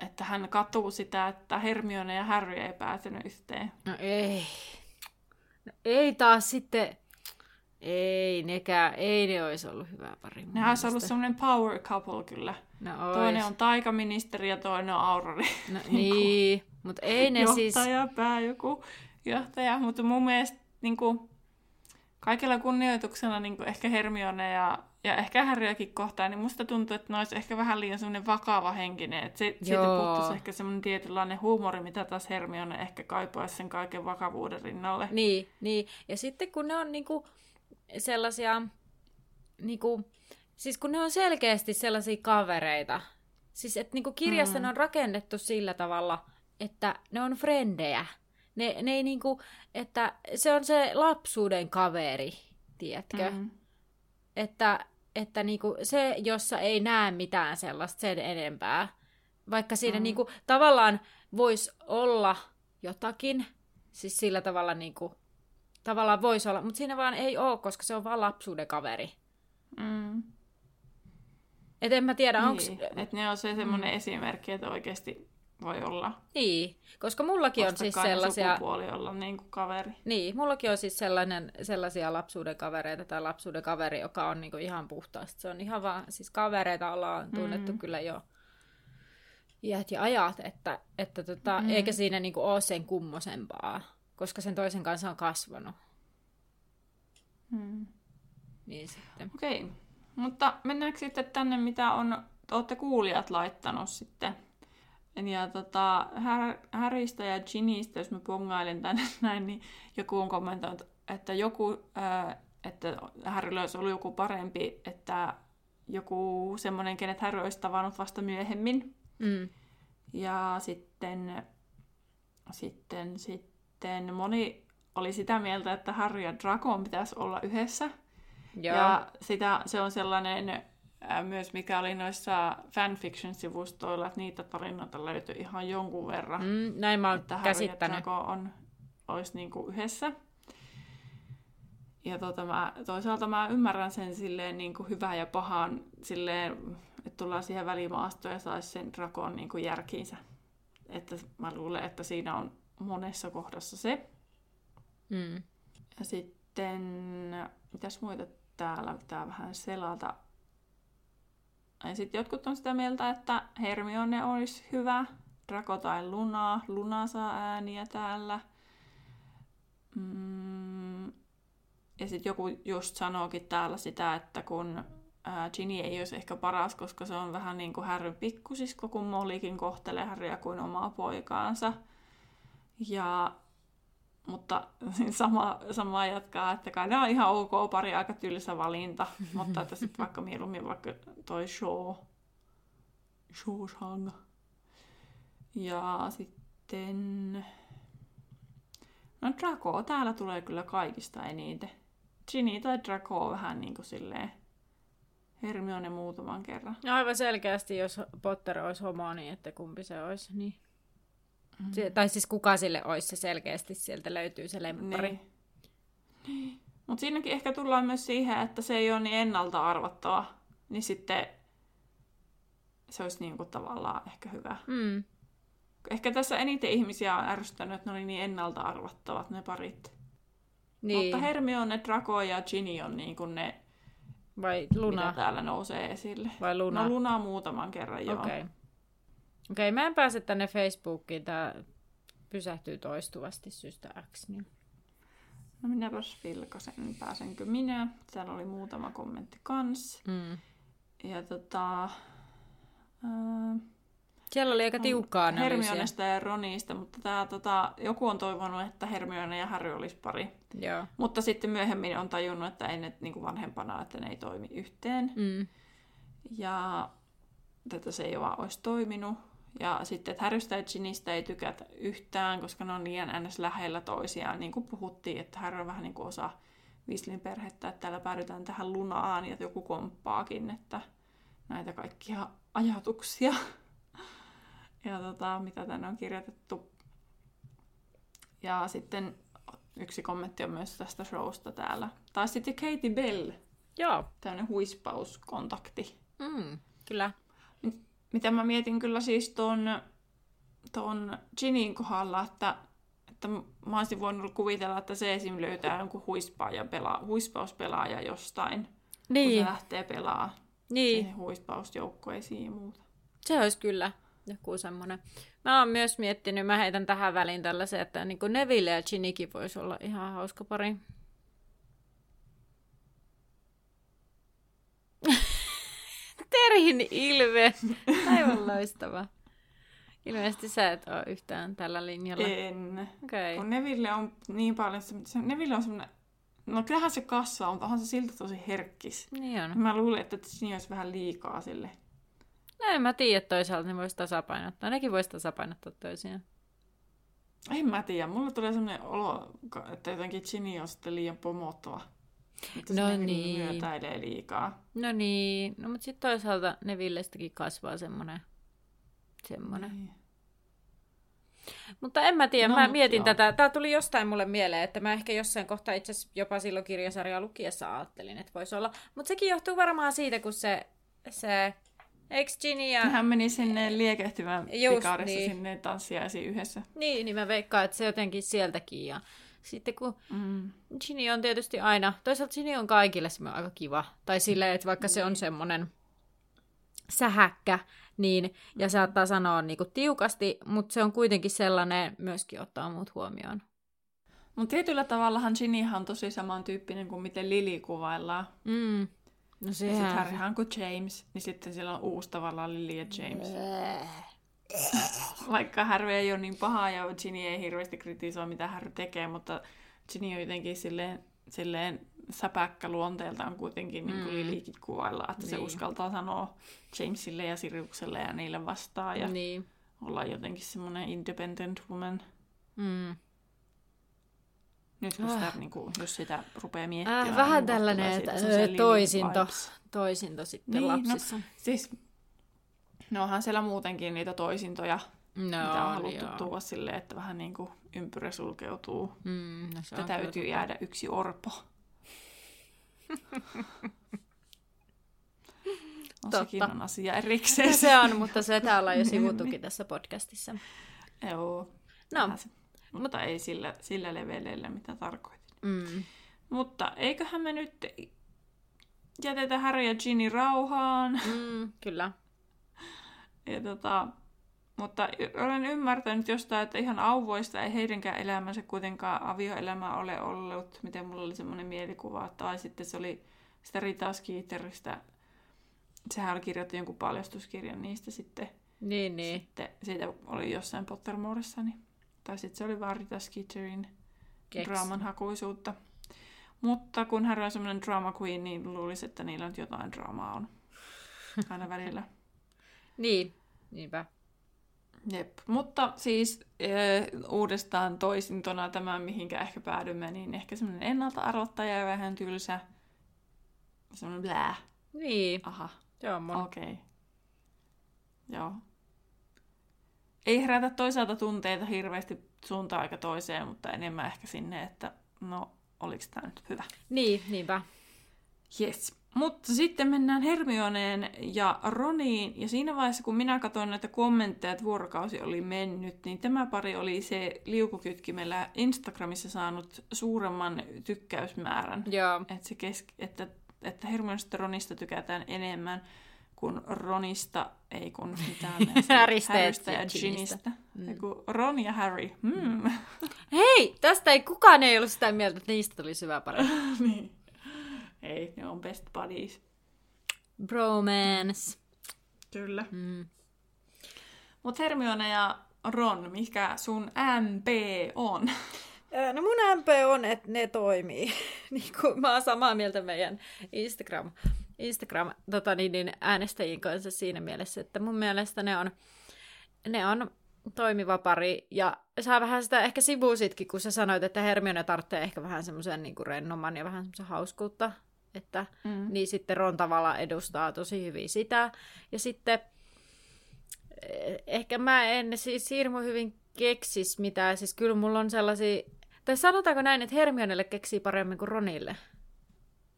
että hän katuu sitä, että Hermione ja Harry ei päätynyt yhteen. No ei. No ei taas sitten... Ei nekään, ei ne olisi ollut hyvä pari. Nehän olisi ollut semmoinen power couple kyllä. No ois. Toinen on taikaministeri ja toinen on Aurori. No, niin, mutta ei ne siis... johtaja, pää joku johtaja, mutta mun mielestä niin kuin, kaikella kunnioituksella niin kuin ehkä Hermione ja, ja ehkä Harryäkin kohtaan, niin musta tuntuu, että ne olisi ehkä vähän liian semmoinen vakava henkinen. Että se, siitä puuttuisi ehkä semmoinen tietynlainen huumori, mitä taas Hermione ehkä kaipaisi sen kaiken vakavuuden rinnalle. Niin, niin. Ja sitten kun ne on niinku sellaisia, niinku, siis kun ne on selkeästi sellaisia kavereita, siis että niinku kirjassa Mm. ne on rakennettu sillä tavalla, että ne on frendejä. Ne, ne ei niinku, että se on se lapsuuden kaveri, tiedätkö? Mm. Että, että niinku se, jossa ei näe mitään sellaista sen enempää. Vaikka siinä Mm. niinku, tavallaan voisi olla jotakin, siis sillä tavalla niinku, tavallaan voisi olla, mutta siinä vaan ei ole, koska se on vaan lapsuuden kaveri. Mm. Et en mä tiedä, onko... Niin, että ne on se semmoinen mm. esimerkki, että oikeasti voi olla Niin, koska mullakin on siis sellaisia... sukupuoli olla niin kuin kaveri. Niin, mullakin on siis sellainen, sellaisia lapsuuden kavereita tai lapsuuden kaveri, joka on niinku ihan puhtaasti. Se on ihan vaan, siis kavereita ollaan tunnettu Mm. kyllä jo iät ja ajat, että, että tota, Mm. eikä siinä niinku ole sen kummosempaa, koska sen toisen kanssa on kasvanut. Mm. Niin sitten. Okei, mutta mennäänkö sitten tänne, mitä on, olette kuulijat laittanut sitten? Ja tota, Har- Harrystä ja Ginnystä, jos mä bongailen tänne näin, niin joku on kommentoinut, että joku, ää, että Harryllä olisi ollut joku parempi, että joku semmoinen, kenet Harry olisi tavannut vasta myöhemmin. Mm. Ja sitten, sitten, sitten moni oli sitä mieltä, että Harry ja Dragon pitäisi olla yhdessä. Joo. Ja sitä, se on sellainen ää, myös, mikä oli noissa fanfiction-sivustoilla, että niitä tarinoita löytyi ihan jonkun verran. Mm, näin mä oon että Harry ja käsittänyt. Drago on, olisi niinku yhdessä. Ja tota, mä, toisaalta mä ymmärrän sen silleen niin kuin hyvän ja pahan, silleen, että tullaan siihen välimaastoon ja saisi sen Dragon niin kuin järkiinsä. Että mä luulen, että siinä on monessa kohdassa se. Mm. Ja sitten, mitäs muita täällä pitää vähän selata. Ja sitten jotkut on sitä mieltä, että Hermione olisi hyvä. Draco tai Luna. Luna saa ääniä täällä. Mm. Ja sitten joku just sanookin täällä sitä, että kun Ginny ei olisi ehkä paras, koska se on vähän niin kuin Harryn pikkusisko, kun Mollykin kohtelee Harryä kuin omaa poikaansa. Ja mutta sama, sama jatkaa, että kai nämä on ihan ok pari, aika tylsä valinta, mutta että sitten vaikka mieluummin vaikka toi show, Shawshang. Ja sitten, no Draco täällä tulee kyllä kaikista eniten. Ginny tai Draco vähän niin kuin silleen Hermione muutaman kerran. No aivan selkeästi, jos Potter olisi homo, niin että kumpi se olisi. Niin. Mm. Se, tai siis kuka sille olisi se selkeästi, sieltä löytyy se lemppari. Niin. Mutta siinäkin ehkä tullaan myös siihen, että se ei ole niin ennalta arvattava. Niin sitten se olisi niin kuin tavallaan ehkä hyvä. Mm. Ehkä tässä eniten ihmisiä on ärsyttänyt, että ne oli niin ennalta arvattavat ne parit. Niin. Mutta Hermione, Draco ja Ginny on niin kuin ne, Vai Luna? mitä täällä nousee esille. Vai Luna? No Luna muutaman kerran, joo. Okay. Okei, okay, mä en pääse tänne Facebookiin. Tää pysähtyy toistuvasti syystä X. Niin... No minäpäs vilkasen, pääsenkö minä. Täällä oli muutama kommentti kans. Mm. Ja tota... Äh, siellä oli aika tiukkaa analyysiä. Hermionesta ja Ronista, mutta tää, tota, joku on toivonut, että Hermione ja Harry olisi pari. Joo. Mutta sitten myöhemmin on tajunnut, että ei ne niin kuin vanhempana, että ne ei toimi yhteen. Mm. Ja tätä se ei vaan olisi toiminut. Ja sitten, että Harrystä ja Ginistä ei tykätä yhtään, koska ne on liian ns. lähellä toisiaan. Niin kuin puhuttiin, että Harry on vähän niin kuin osa Weasleyn perhettä, että täällä päädytään tähän lunaan ja joku komppaakin, että näitä kaikkia ajatuksia ja tota, mitä tänne on kirjoitettu. Ja sitten yksi kommentti on myös tästä showsta täällä. Tai sitten Katie Bell. Joo. Tämmöinen huispauskontakti. Mm, kyllä. Mitä mä mietin kyllä siis ton, ton Ginin kohdalla, että, että mä olisin voinut kuvitella, että se esim. löytää jonkun huispaaja pelaa, huispauspelaaja jostain, niin. kun se lähtee pelaamaan niin. huispausjoukkoisiin ja muuta. Se olisi kyllä joku semmoinen. Mä oon myös miettinyt, mä heitän tähän väliin tällaisen, että niin kuin Neville ja Ginnykin voisi olla ihan hauska pari. Terhin ilme. Aivan loistava. Ilmeisesti sä et ole yhtään tällä linjalla. En. Okay. Kun Neville on niin paljon, se, Neville on semmoinen, no kyllähän se kasvaa, mutta onhan se silti tosi herkkis. Niin on. Mä luulen, että siinä olisi vähän liikaa sille. No en mä tiedä toisaalta, ne voisi tasapainottaa. Nekin voisi tasapainottaa toisiaan. En mä tiedä. Mulle tulee sellainen olo, että jotenkin Ginny on sitten liian pomottava. Että no se niin. myötäilee liikaa. No niin. No mutta sitten toisaalta Nevillestäkin kasvaa semmoinen. semmoinen. Niin. Mutta en mä tiedä, no, mä mietin joo. tätä. Tämä tuli jostain mulle mieleen, että mä ehkä jossain kohtaa itse asiassa jopa silloin kirjasarjaa lukiessa ajattelin, että voisi olla. Mutta sekin johtuu varmaan siitä, kun se, se Eikö Ginny ja... Hän meni sinne liekehtivän pikaarissa niin. sinne tanssiaisiin yhdessä. Niin, niin mä veikkaan, että se jotenkin sieltäkin. Ja sitten kun mm. Ginny on tietysti aina, toisaalta Ginny on kaikille semmoinen aika kiva. Tai silleen, että vaikka mm. se on niin. semmoinen sähäkkä, niin, ja mm. saattaa sanoa niinku tiukasti, mutta se on kuitenkin sellainen myöskin ottaa muut huomioon. Mutta tietyllä tavallahan Ginnyhan on tosi samantyyppinen kuin miten Lili kuvaillaan. Mm. No sehän... Ja sitten Harryhan kuin James, niin sitten siellä on uusi tavallaan Lily ja James. Vaikka Harry ei ole niin paha ja Ginny ei hirveästi kritisoi, mitä Harry tekee, mutta Ginny on jotenkin silleen, silleen säpäkkä luonteeltaan kuitenkin, niin kuin mm. Kuvailla, että niin. se uskaltaa sanoa Jamesille ja Siriukselle ja niille vastaan ja niin. olla jotenkin semmoinen independent woman. Mm. Nyt kun sitä, äh. niin kuin, jos sitä rupeaa miettimään. Äh, vähän niin tällainen että, toisinto, toisinto sitten niin, no, lapsissa. No, siis, no onhan siellä muutenkin niitä toisintoja, no, mitä on haluttu joo. tuoda silleen, että vähän niin kuin ympyrä sulkeutuu. Mm, no että täytyy kyllä. jäädä yksi orpo. on Totta. sekin on asia erikseen. se on, mutta se ollaan jo sivutukin tässä podcastissa. Joo. No, mutta Mut... ei sillä, sillä leveleillä, mitä tarkoitin. Mm. Mutta eiköhän me nyt jätetä Harry ja Ginny rauhaan. Mm, kyllä. Ja tota, mutta olen ymmärtänyt jostain, että ihan auvoista ei heidänkään elämänsä kuitenkaan avioelämä ole ollut. Miten mulla oli semmoinen mielikuva. Tai sitten se oli sitä Rita Skeeteristä. Sehän oli kirjoittanut jonkun paljastuskirjan niistä sitten. Niin, niin. Sitten siitä oli jossain Pottermoressa, niin tai sitten se oli vaan Rita Skeeterin draaman hakuisuutta. Mutta kun hän on semmoinen drama queen, niin luulisi, että niillä nyt jotain draamaa on aina välillä. niin, niinpä. Jep. Mutta siis e, uudestaan toisintona tämä, mihinkä ehkä päädymme, niin ehkä semmoinen ennalta arvottaja ja vähän tylsä. Semmoinen blää. Niin. Aha, Se on mun. okei. Okay. Joo. Ei herätä toisaalta tunteita hirveästi suuntaan aika toiseen, mutta enemmän ehkä sinne, että no, oliks tää nyt hyvä. Niin, niinpä. Yes. Mutta sitten mennään Hermioneen ja Roniin, ja siinä vaiheessa kun minä katsoin näitä kommentteja, että vuorokausi oli mennyt, niin tämä pari oli se liukukytkimellä Instagramissa saanut suuremman tykkäysmäärän. Joo. Että, se kesk- että, että Hermionesta Ronista tykätään enemmän kuin Ronista, ei kun mitään Harrystä ja Harrystä ja Ginnystä. Ginistä. Mm. Ron ja Harry. Mm. Hei, tästä ei kukaan ei ollut sitä mieltä, että niistä tuli syvä pari. niin. Ei, ne on best buddies. Bromance. Kyllä. Mm. Mut Hermione ja Ron, mikä sun MP on? No mun MP on, että ne toimii. niin kuin mä oon samaa mieltä meidän Instagram, Instagram tota niin, niin äänestäjien kanssa siinä mielessä, että mun mielestä ne on, ne on toimiva pari. Ja saa vähän sitä ehkä sivusitkin, kun sä sanoit, että Hermione tarvitsee ehkä vähän semmoisen niin rennomman ja vähän semmoisen hauskuutta. Että, Mm. niin sitten Ron tavallaan edustaa tosi hyvin sitä. Ja sitten eh, ehkä mä en siis hirmu hyvin keksis mitään. Siis kyllä mulla on sellaisia... Tai sanotaanko näin, että Hermionelle keksii paremmin kuin Ronille?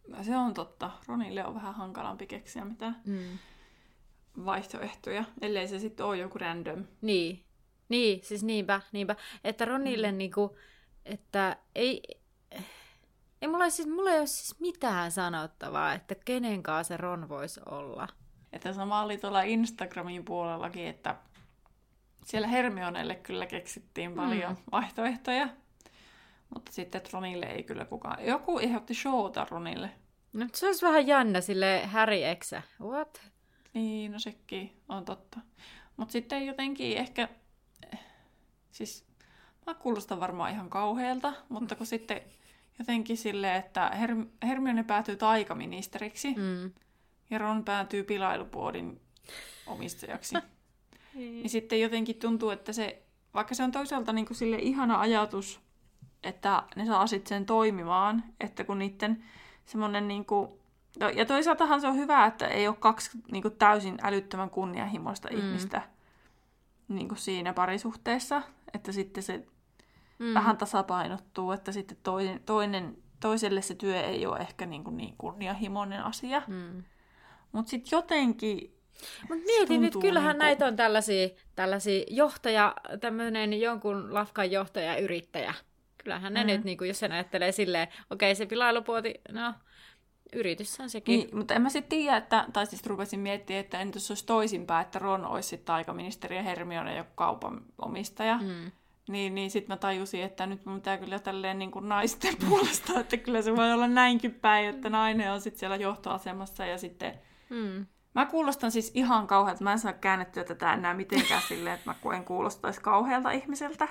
No, se on totta. Ronille on vähän hankalampi keksiä mitään Mm. vaihtoehtoja, ellei se sitten ole joku random. Niin. Niin, siis niinpä, niinpä. Että Ronille mm. niinku, että ei... Ei mulla, siis, mulla ei ole siis mitään sanottavaa, että kenen kanssa se Ron voisi olla. Että sama oli tuolla Instagramin puolellakin, että siellä Hermionelle kyllä keksittiin paljon mm. vaihtoehtoja. Mutta sitten Ronille ei kyllä kukaan. Joku ehdotti showta Ronille. No se olisi vähän jännä sille Harry Eksä. What? Niin, no sekin on totta. Mutta sitten jotenkin ehkä, eh, siis mä kuulostan varmaan ihan kauhealta, mutta kun sitten jotenkin silleen, että Her- Hermione päätyy taikaministeriksi Mm. ja Ron päätyy pilailupuodin omistajaksi, niin sitten jotenkin tuntuu, että se, vaikka se on toisaalta niin kuin sille ihana ajatus, että ne saa sitten sen toimimaan, että kun niiden semmoinen niin kuin, no, ja toisaaltahan se on hyvä, että ei ole kaksi niin kuin täysin älyttömän kunnianhimoista mm. ihmistä niin kuin siinä parisuhteessa, että sitten se mm. vähän tasapainottuu, että sitten toinen, toinen, toiselle se työ ei ole ehkä niin, kuin niin kunnianhimoinen asia. Mm. Mutta sitten jotenkin Mutta mietin nyt, kyllähän niinku- näitä on tällaisia, tällaisia johtaja, tämmöinen jonkun lafkan johtaja, yrittäjä. Kyllähän ne Mm. nyt, niin kuin, jos sen ajattelee silleen, okei se pilailupuoti, no yrityshän sekin. Niin, mutta en mä sitten tiedä, että, tai siis rupesin miettimään, että entä jos olisi toisinpäin, että Ron olisi sitten aikaministeri ja Hermione joku kaupan omistaja. Mm. Niin, niin sitten mä tajusin, että nyt mun pitää kyllä tälleen niin kuin naisten puolesta, että kyllä se voi olla näinkin päin, että nainen on sitten siellä johtoasemassa ja sitten... Mm. Mä kuulostan siis ihan kauhealta, mä en saa käännettyä tätä enää mitenkään silleen, että mä en kuulostaisi kauhealta ihmiseltä.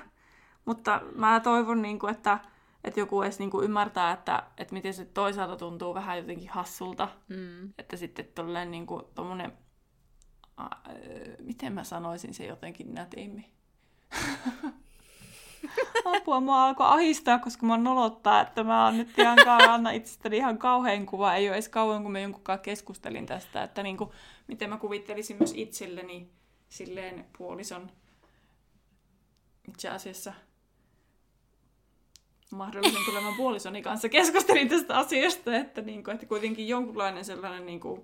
Mutta mä toivon, niin kuin, että, että joku edes niin kuin ymmärtää, että, että miten se toisaalta tuntuu vähän jotenkin hassulta. Mm. Että sitten tolleen niin kuin tommonen, ä, miten mä sanoisin se jotenkin nätimmin? Apua, mua alkoi ahistaa, koska mä nolottaa, että mä oon nyt ihan anna itsestäni ihan kauhean kuva. Ei ole edes kauan, kun mä jonkun kanssa keskustelin tästä, että niin kuin, miten mä kuvittelisin myös itselleni silleen puolison itse asiassa mahdollisen tulevan puolisoni kanssa keskustelin tästä asiasta, että, niin kuin, että kuitenkin jonkunlainen sellainen niin kuin,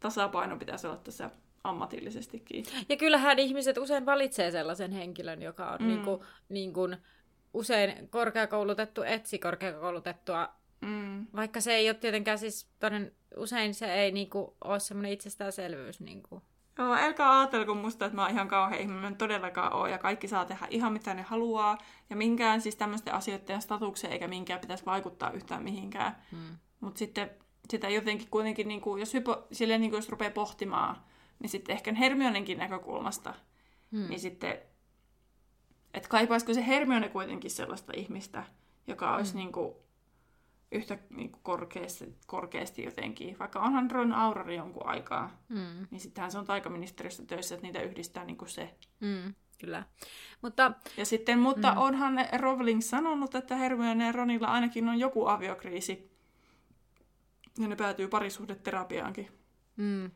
tasapaino pitäisi olla tässä ammatillisestikin. Ja kyllähän ihmiset usein valitsee sellaisen henkilön, joka on Mm. niin kuin, niin kuin usein korkeakoulutettu, etsi korkeakoulutettua, Mm. vaikka se ei ole tietenkään siis toden, usein se ei niin kuin, ole semmoinen itsestäänselvyys. Niin kuin. Joo, älkää ajatelko musta, että mä oon ihan kauhean ihminen, todellakaan oo, ja kaikki saa tehdä ihan mitä ne haluaa, ja minkään siis tämmöisten asioiden statukseen eikä minkään pitäisi vaikuttaa yhtään mihinkään. Mm. Mutta sitten sitä jotenkin kuitenkin, niin kuin, jos, hypo, silleen, niin kuin, jos rupeaa pohtimaan, niin sitten ehkä Hermionenkin näkökulmasta, Mm. niin sitten, että kaipaisiko se Hermione kuitenkin sellaista ihmistä, joka olisi mm. niin kuin, yhtä niin kuin korkeasti, korkeasti jotenkin, vaikka onhan Ron Aurori jonkun aikaa, Mm. niin sittenhän se on taikaministeriössä töissä, että niitä yhdistää niin kuin se. Mm. Kyllä. Mutta Ja sitten, mutta mm. onhan Rowling sanonut, että Hermione ja Ronilla ainakin on joku aviokriisi. Ja ne päätyy parisuhdeterapiaankin. Mm.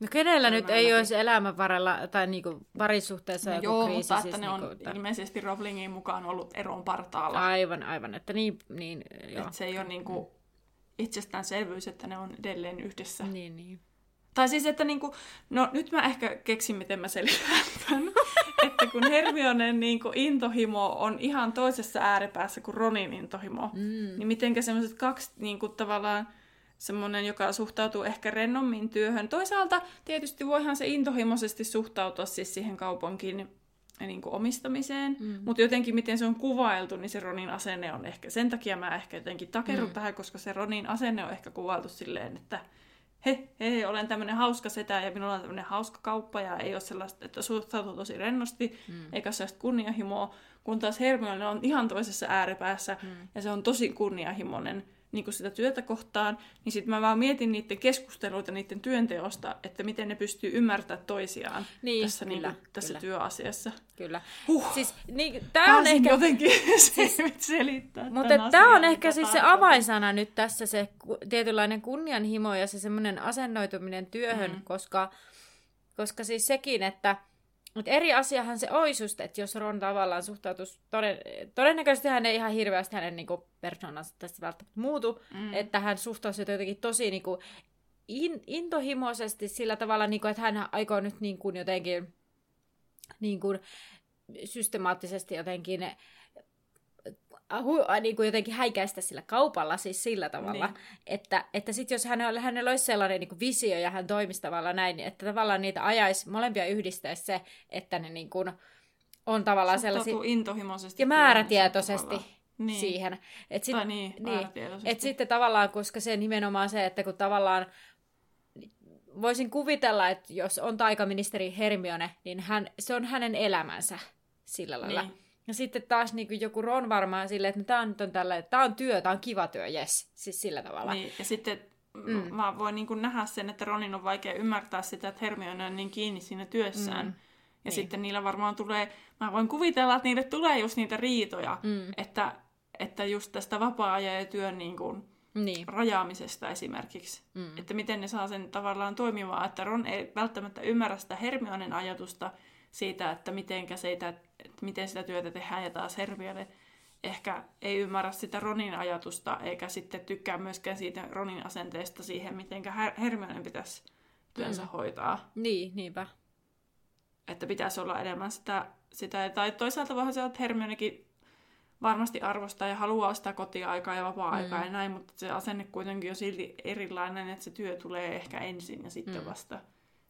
No kenellä nyt ei olisi elämän varrella tai niinku parisuhteessa no joku joo, kriisi? mutta siis että ne on niinku, ilmeisesti Rowlingin mukaan ollut eron partaalla. Aivan, aivan. Että niin, niin joo. Että se ei ole niinku itsestäänselvyys, että ne on edelleen yhdessä. Niin, niin. Tai siis, että niinku, no nyt mä ehkä keksin, miten mä selitän tämän. että kun Hermionen niinku intohimo on ihan toisessa ääripäässä kuin Ronin intohimo, mm. niin mitenkä semmoiset kaksi niinku tavallaan semmoinen, joka suhtautuu ehkä rennommin työhön. Toisaalta tietysti voihan se intohimoisesti suhtautua siis siihen kaupunkiin niin kuin omistamiseen, mm. mutta jotenkin miten se on kuvailtu, niin se Ronin asenne on ehkä, sen takia mä ehkä jotenkin takerun mm. tähän, koska se Ronin asenne on ehkä kuvailtu silleen, että he, he, he olen tämmöinen hauska setä ja minulla on tämmöinen hauska kauppa ja ei ole sellaista, että suhtautuu tosi rennosti, mm. eikä sellaista kunnianhimoa, kun taas Hermione on ihan toisessa ääripäässä mm. ja se on tosi kunnianhimoinen niin kuin sitä työtä kohtaan, niin sitten mä vaan mietin niiden keskusteluita niiden työnteosta, että miten ne pystyy ymmärtämään toisiaan niin, tässä, kyllä, niin kuin, tässä kyllä. työasiassa. Kyllä. Huh. Siis, niin, tää on ehkä... jotenkin siis, selittää Mutta tämä on ehkä siis se avainsana nyt tässä, se tietynlainen kunnianhimo ja se semmoinen asennoituminen työhön, mm. koska, koska siis sekin, että mutta eri asiahan se olisi just, että jos Ron tavallaan suhtautuisi, toden, todennäköisesti hän ei ihan hirveästi hänen niinku, persoonansa tästä välttämättä muutu, mm. että hän suhtautuisi jotenkin tosi niinku, in, intohimoisesti sillä tavalla, niinku, että hän aikoo nyt niinku, jotenkin niinku, systemaattisesti jotenkin hu, niin kuin jotenkin häikäistä sillä kaupalla siis sillä tavalla, niin. että, että sitten jos hänellä, hänellä olisi sellainen niin kuin visio ja hän toimisi tavallaan näin, niin että tavallaan niitä ajaisi, molempia yhdistäisi se, että ne niin kuin on tavallaan sellaisia... intohimoisesti. Ja määrätietoisesti niin. siihen. Et sit, niin, niin, et sitten tavallaan, koska se nimenomaan se, että kun tavallaan voisin kuvitella, että jos on taikaministeri Hermione, niin hän, se on hänen elämänsä sillä lailla. Niin. Ja sitten taas niin kuin joku Ron varmaan silleen, että no, tämä on, on tällä, tämä on työ, tämä on kiva työ, yes. Siis sillä tavalla. Niin, ja sitten mm. mä voin niin kuin nähdä sen, että Ronin on vaikea ymmärtää sitä, että Hermione on niin kiinni siinä työssään. Mm. Ja niin. sitten niillä varmaan tulee, mä voin kuvitella, että niille tulee just niitä riitoja, mm. että, että just tästä vapaa-ajan ja työn niin kuin niin. rajaamisesta esimerkiksi. Mm. Että miten ne saa sen tavallaan toimimaan, että Ron ei välttämättä ymmärrä sitä Hermionen ajatusta, siitä, että, mitenkä sitä, että miten sitä työtä tehdään, ja taas Hermione ehkä ei ymmärrä sitä Ronin ajatusta, eikä sitten tykkää myöskään siitä Ronin asenteesta siihen, miten Hermione pitäisi työnsä mm. hoitaa. Niin, niinpä. Että pitäisi olla enemmän sitä, sitä tai toisaalta vähän se, että Hermionekin varmasti arvostaa ja haluaa sitä kotia-aikaa ja vapaa-aikaa mm. ja näin, mutta se asenne kuitenkin on silti erilainen, että se työ tulee ehkä ensin ja sitten mm. vasta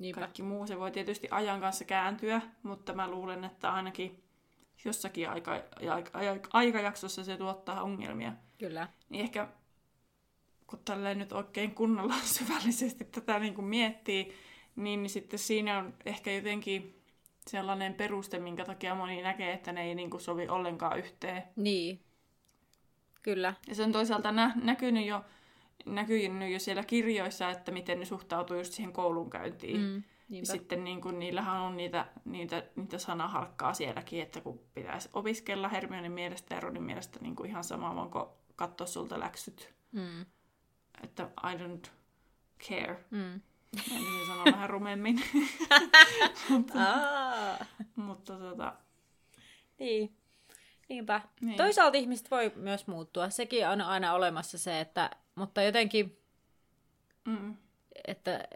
Niinpä. Kaikki muu se voi tietysti ajan kanssa kääntyä, mutta mä luulen, että ainakin jossakin aika, aika, aika, aikajaksossa se tuottaa ongelmia. Kyllä. Niin ehkä kun tälleen nyt oikein kunnolla syvällisesti tätä niin kuin miettii, niin, sitten siinä on ehkä jotenkin sellainen peruste, minkä takia moni näkee, että ne ei niin kuin sovi ollenkaan yhteen. Niin, kyllä. Ja se on toisaalta nä- näkynyt jo näkynyt jo siellä kirjoissa, että miten ne suhtautuu just siihen koulunkäyntiin. Mm, ja sitten niin kun, niillähän on niitä, niitä, niitä sanaharkkaa sielläkin, että kun pitäisi opiskella Hermionin mielestä ja Ronin mielestä niin kuin ihan sama, voinko katsoa sulta läksyt. Mm. Että I don't care. Mm. En niin sanoa vähän rumemmin. mutta, mutta tota... Niin. Niinpä. Niin. Toisaalta ihmiset voi myös muuttua. Sekin on aina olemassa se, että mutta jotenkin, mm. että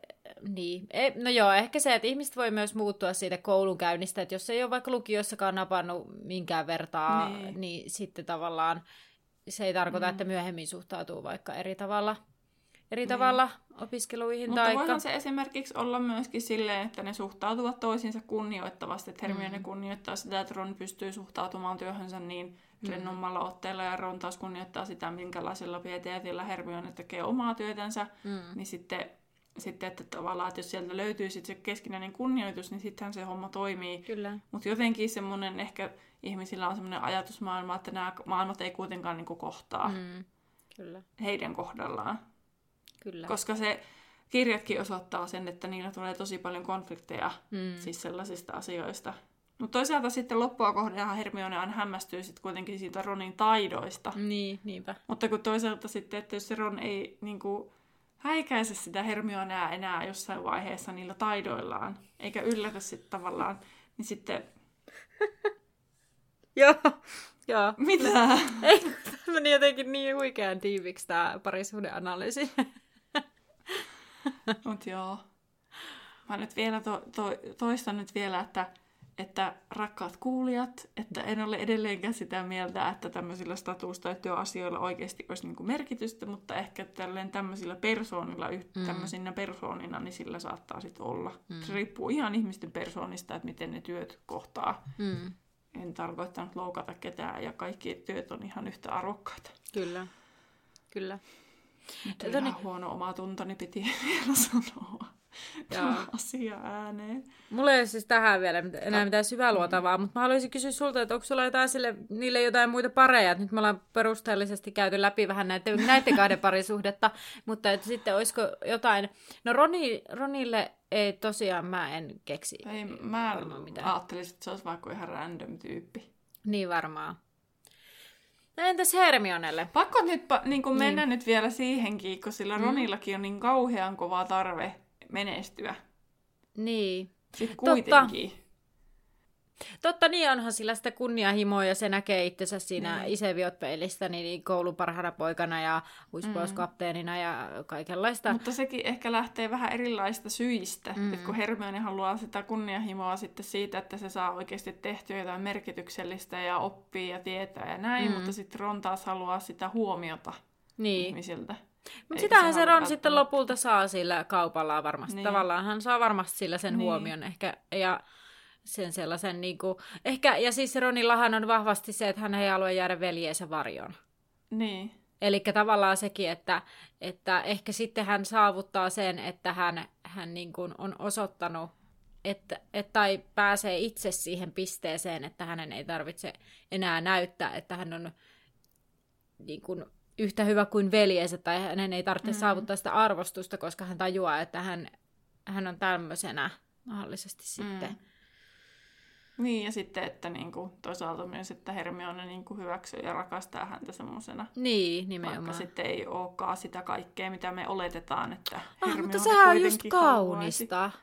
niin. E, no joo, ehkä se, että ihmiset voi myös muuttua siitä koulunkäynnistä, että jos ei ole vaikka lukiossakaan napannut minkään vertaa, niin, niin sitten tavallaan se ei tarkoita, mm. että myöhemmin suhtautuu vaikka eri tavalla eri niin. tavalla opiskeluihin. Mutta taikka... voihan se esimerkiksi olla myöskin silleen, että ne suhtautuvat toisiinsa kunnioittavasti, että Hermione mm. kunnioittaa sitä, että Ron pystyy suhtautumaan työhönsä niin mm. rennommalla otteella ja Ron taas kunnioittaa sitä, minkälaisella pieteetillä Hermione tekee omaa työtänsä, mm. niin sitten sitten, että tavallaan, että jos sieltä löytyy sit se keskinäinen kunnioitus, niin sittenhän se homma toimii. Kyllä. Mutta jotenkin semmoinen, ehkä ihmisillä on semmoinen ajatusmaailma, että nämä maailmat ei kuitenkaan niinku kohtaa. Mm. Kyllä. Heidän kohdallaan. Kyllä. Koska se kirjatkin osoittaa sen, että niillä tulee tosi paljon konflikteja mm. siis sellaisista asioista. Mutta toisaalta sitten loppua kohdenhan Hermione aina hämmästyy sitten kuitenkin siitä Ronin taidoista. Niin, niinpä. Mutta kun toisaalta sitten, että jos se Ron ei niin kuin, häikäise sitä Hermionea enää jossain vaiheessa niillä taidoillaan, eikä yllätä sitten tavallaan, niin sitten... Joo, joo. Mitä? Ei, meni jotenkin niin huikean tiiviksi tämä parisuhdeanalyysi. Mut joo. Mä nyt vielä to, to, toistan nyt vielä, että että rakkaat kuulijat, että en ole edelleenkään sitä mieltä, että tämmöisillä statuustaityöasioilla oikeasti olisi niin kuin merkitystä, mutta ehkä tälleen tämmöisillä persoonilla, mm. tämmöisinä persoonina, niin sillä saattaa sitten olla. Mm. Se riippuu ihan ihmisten persoonista, että miten ne työt kohtaa. Mm. En tarkoittanut loukata ketään ja kaikki työt on ihan yhtä arvokkaita. Kyllä, kyllä. Nyt on ihan huono oma tuntoni piti vielä sanoa. Joo. asia ääneen. Mulla ei ole siis tähän vielä enää mitään syväluotavaa, mm. mutta mä haluaisin kysyä sulta, että onko sulla jotain sille, niille jotain muita pareja? Nyt me ollaan perusteellisesti käyty läpi vähän näiden, näiden kahden parisuhdetta, mutta että sitten olisiko jotain... No Roni, Ronille ei tosiaan, mä en keksi. Ei, mä mitään. ajattelisin, että se olisi vaikka ihan random tyyppi. Niin varmaan. No entäs Hermionelle? Pakko nyt niin kuin mennä niin. nyt vielä siihenkin, kun sillä mm. Ronillakin on niin kauhean kova tarve menestyä. Niin. Sitten kuitenkin. Totta. Totta niin, onhan sillä sitä kunnianhimoa ja se näkee itsensä siinä niin. Iseviot-peilistä niin kouluparhaana poikana ja huispauskapteenina mm. ja kaikenlaista. Mutta sekin ehkä lähtee vähän erilaista syistä, mm. että kun Hermione haluaa sitä kunnianhimoa sitten siitä, että se saa oikeasti tehtyä jotain merkityksellistä ja oppii ja tietää ja näin, mm. mutta sitten Ron taas haluaa sitä huomiota niin. ihmisiltä. Mutta sitähän se Ron sitten lopulta saa sillä kaupalla varmasti. Niin. Tavallaan hän saa varmasti sillä sen niin. huomion ehkä. Ja sen sellaisen niin kuin, ehkä, ja siis Ronillahan on vahvasti se, että hän ei halua jäädä veljeensä varjoon. Niin. Eli tavallaan sekin, että, että ehkä sitten hän saavuttaa sen, että hän, hän niin kuin on osoittanut, että, että, tai pääsee itse siihen pisteeseen, että hänen ei tarvitse enää näyttää, että hän on niin kuin, yhtä hyvä kuin veljensä, tai hänen ei tarvitse mm. saavuttaa sitä arvostusta, koska hän tajuaa, että hän, hän on tämmöisenä mahdollisesti sitten. Mm. Niin, ja sitten, että niinku, toisaalta myös, että Hermione niinku hyväksyy ja rakastaa häntä semmoisena. Niin, nimenomaan. Vaikka sitten ei olekaan sitä kaikkea, mitä me oletetaan, että ah, mutta sehän on just kaunista. Haluaisi.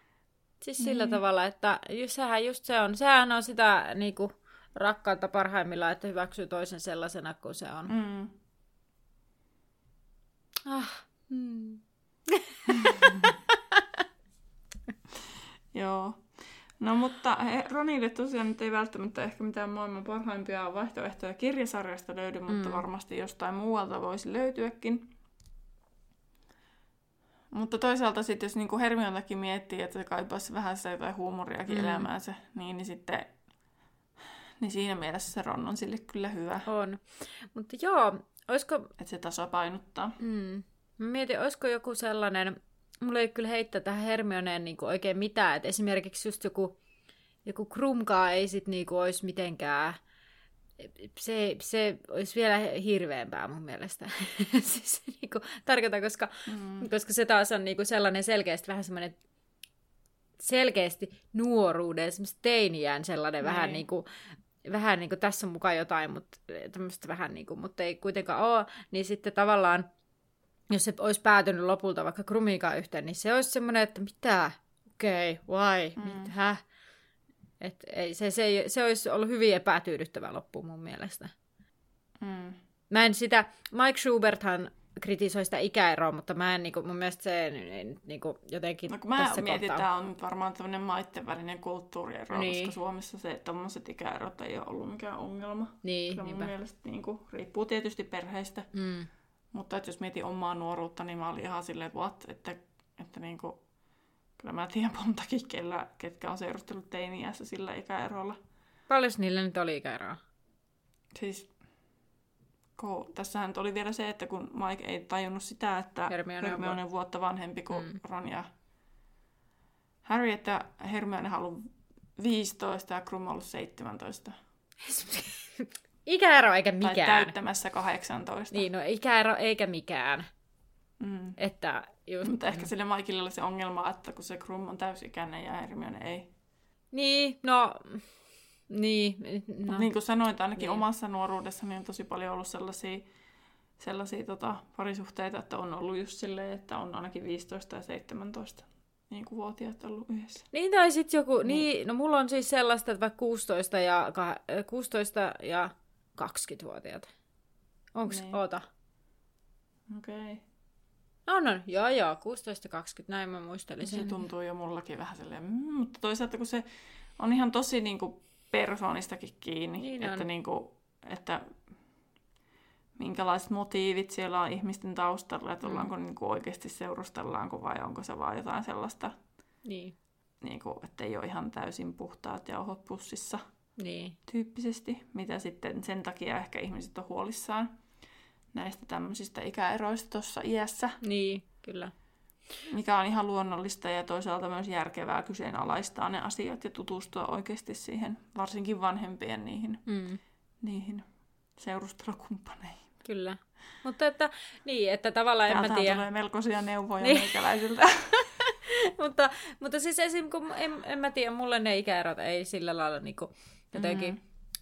Siis niin. sillä tavalla, että sehän just se on. Sehän on sitä niinku, rakkautta parhaimmillaan, että hyväksyy toisen sellaisena kuin se on. Mm. Ah. Hmm. Joo. No mutta Ronille tosiaan nyt ei välttämättä ehkä mitään maailman parhaimpia vaihtoehtoja kirjasarjasta löydy, mm. mutta varmasti jostain muualta voisi löytyäkin. Mutta toisaalta sitten, jos niinku Hermiontakin miettii, että se kaipaisi vähän sitä jotain huumoriakin mm. elämäänsä, niin, niin sitten niin siinä mielessä se Ron on sille kyllä hyvä. On. Mutta joo, olisiko... Että se tasapainottaa. Mm. Mä mietin, olisiko joku sellainen... Mulla ei kyllä heittää tähän Hermioneen niinku oikein mitään. Et esimerkiksi just joku, joku Krumkaa ei sit niinku olisi mitenkään... Se, se olisi vielä hirveämpää mun mielestä. siis, niinku, tarkoitan, koska, mm. koska se taas on niinku sellainen selkeästi vähän semmoinen selkeästi nuoruuden, semmoista teiniään sellainen niin. vähän niin kuin vähän niin kuin tässä on mukaan jotain, mutta tämmöistä vähän niin kuin, mutta ei kuitenkaan ole, niin sitten tavallaan, jos se olisi päätynyt lopulta vaikka Krumiikaan yhteen, niin se olisi semmoinen, että mitä, okei, okay, why, mm. mitä, et ei, se, se, se olisi ollut hyvin epätyydyttävä loppu mun mielestä. Mm. Mä en sitä, Mike Schuberthan kritisoi sitä ikäeroa, mutta mä en, niinku, mun mielestä se niinku, jotenkin no, kun mä tässä mietin, tämä on varmaan tämmöinen maitten välinen kulttuuriero, niin. koska Suomessa se, että tommoset ikäerot ei ole ollut mikään ongelma. Niin, mun mielestä niinku, riippuu tietysti perheistä. Mm. Mutta että jos mietin omaa nuoruutta, niin mä olin ihan silleen, että what, että, että niinku, kyllä mä tiedän montakin, kellä, ketkä on seurustellut teiniässä sillä ikäerolla. Paljon niillä nyt oli ikäeroa? Siis kun tässähän oli vielä se, että kun Mike ei tajunnut sitä, että Hermione, Hermione on vuotta vanhempi kuin mm. Ron ja Harry, että Hermione haluaa 15 ja Krum ollut 17. ikäero eikä mikään. Tai täyttämässä 18. Niin, no ikäero eikä mikään. Mm. Että just... Mutta ehkä sille Maikille oli se ongelma, että kun se Krum on täysikäinen ja Hermione ei. Niin, no niin. No. niin kuin sanoin, että ainakin niin. omassa nuoruudessani on tosi paljon ollut sellaisia sellaisia tota, parisuhteita, että on ollut just silleen, että on ainakin 15 ja 17 niin kuin vuotiaat ollut yhdessä. Niin, tai sitten joku, niin. niin, no mulla on siis sellaista, että vaikka 16 ja, 16 ja 20-vuotiaat. Onks, niin. oota. Okei. Okay. On, on. Joo, joo. 16-20, näin mä muistelin Se tuntuu jo mullakin vähän silleen, mm, mutta toisaalta kun se on ihan tosi niin kuin persoonistakin kiinni, niin että, niin kuin, että minkälaiset motiivit siellä on ihmisten taustalla, että mm. ollaanko niin kuin oikeasti seurustellaanko vai onko se vaan jotain sellaista, niin. Niin kuin, että ei ole ihan täysin puhtaat jauhot pussissa niin. tyyppisesti, mitä sitten sen takia ehkä ihmiset on huolissaan näistä tämmöisistä ikäeroista tuossa iässä. Niin, kyllä. Mikä on ihan luonnollista ja toisaalta myös järkevää kyseenalaistaa ne asiat ja tutustua oikeasti siihen, varsinkin vanhempien niihin, mm. niihin seurustelukumppaneihin. Kyllä. Mutta että, niin, että tavallaan Täältä en mä tiedä. tulee melkoisia neuvoja niin. meikäläisiltä. mutta, mutta siis esim. kun en, en mä tiedä, mulle ne ikäerot ei sillä lailla niin kuin, jotenkin, mm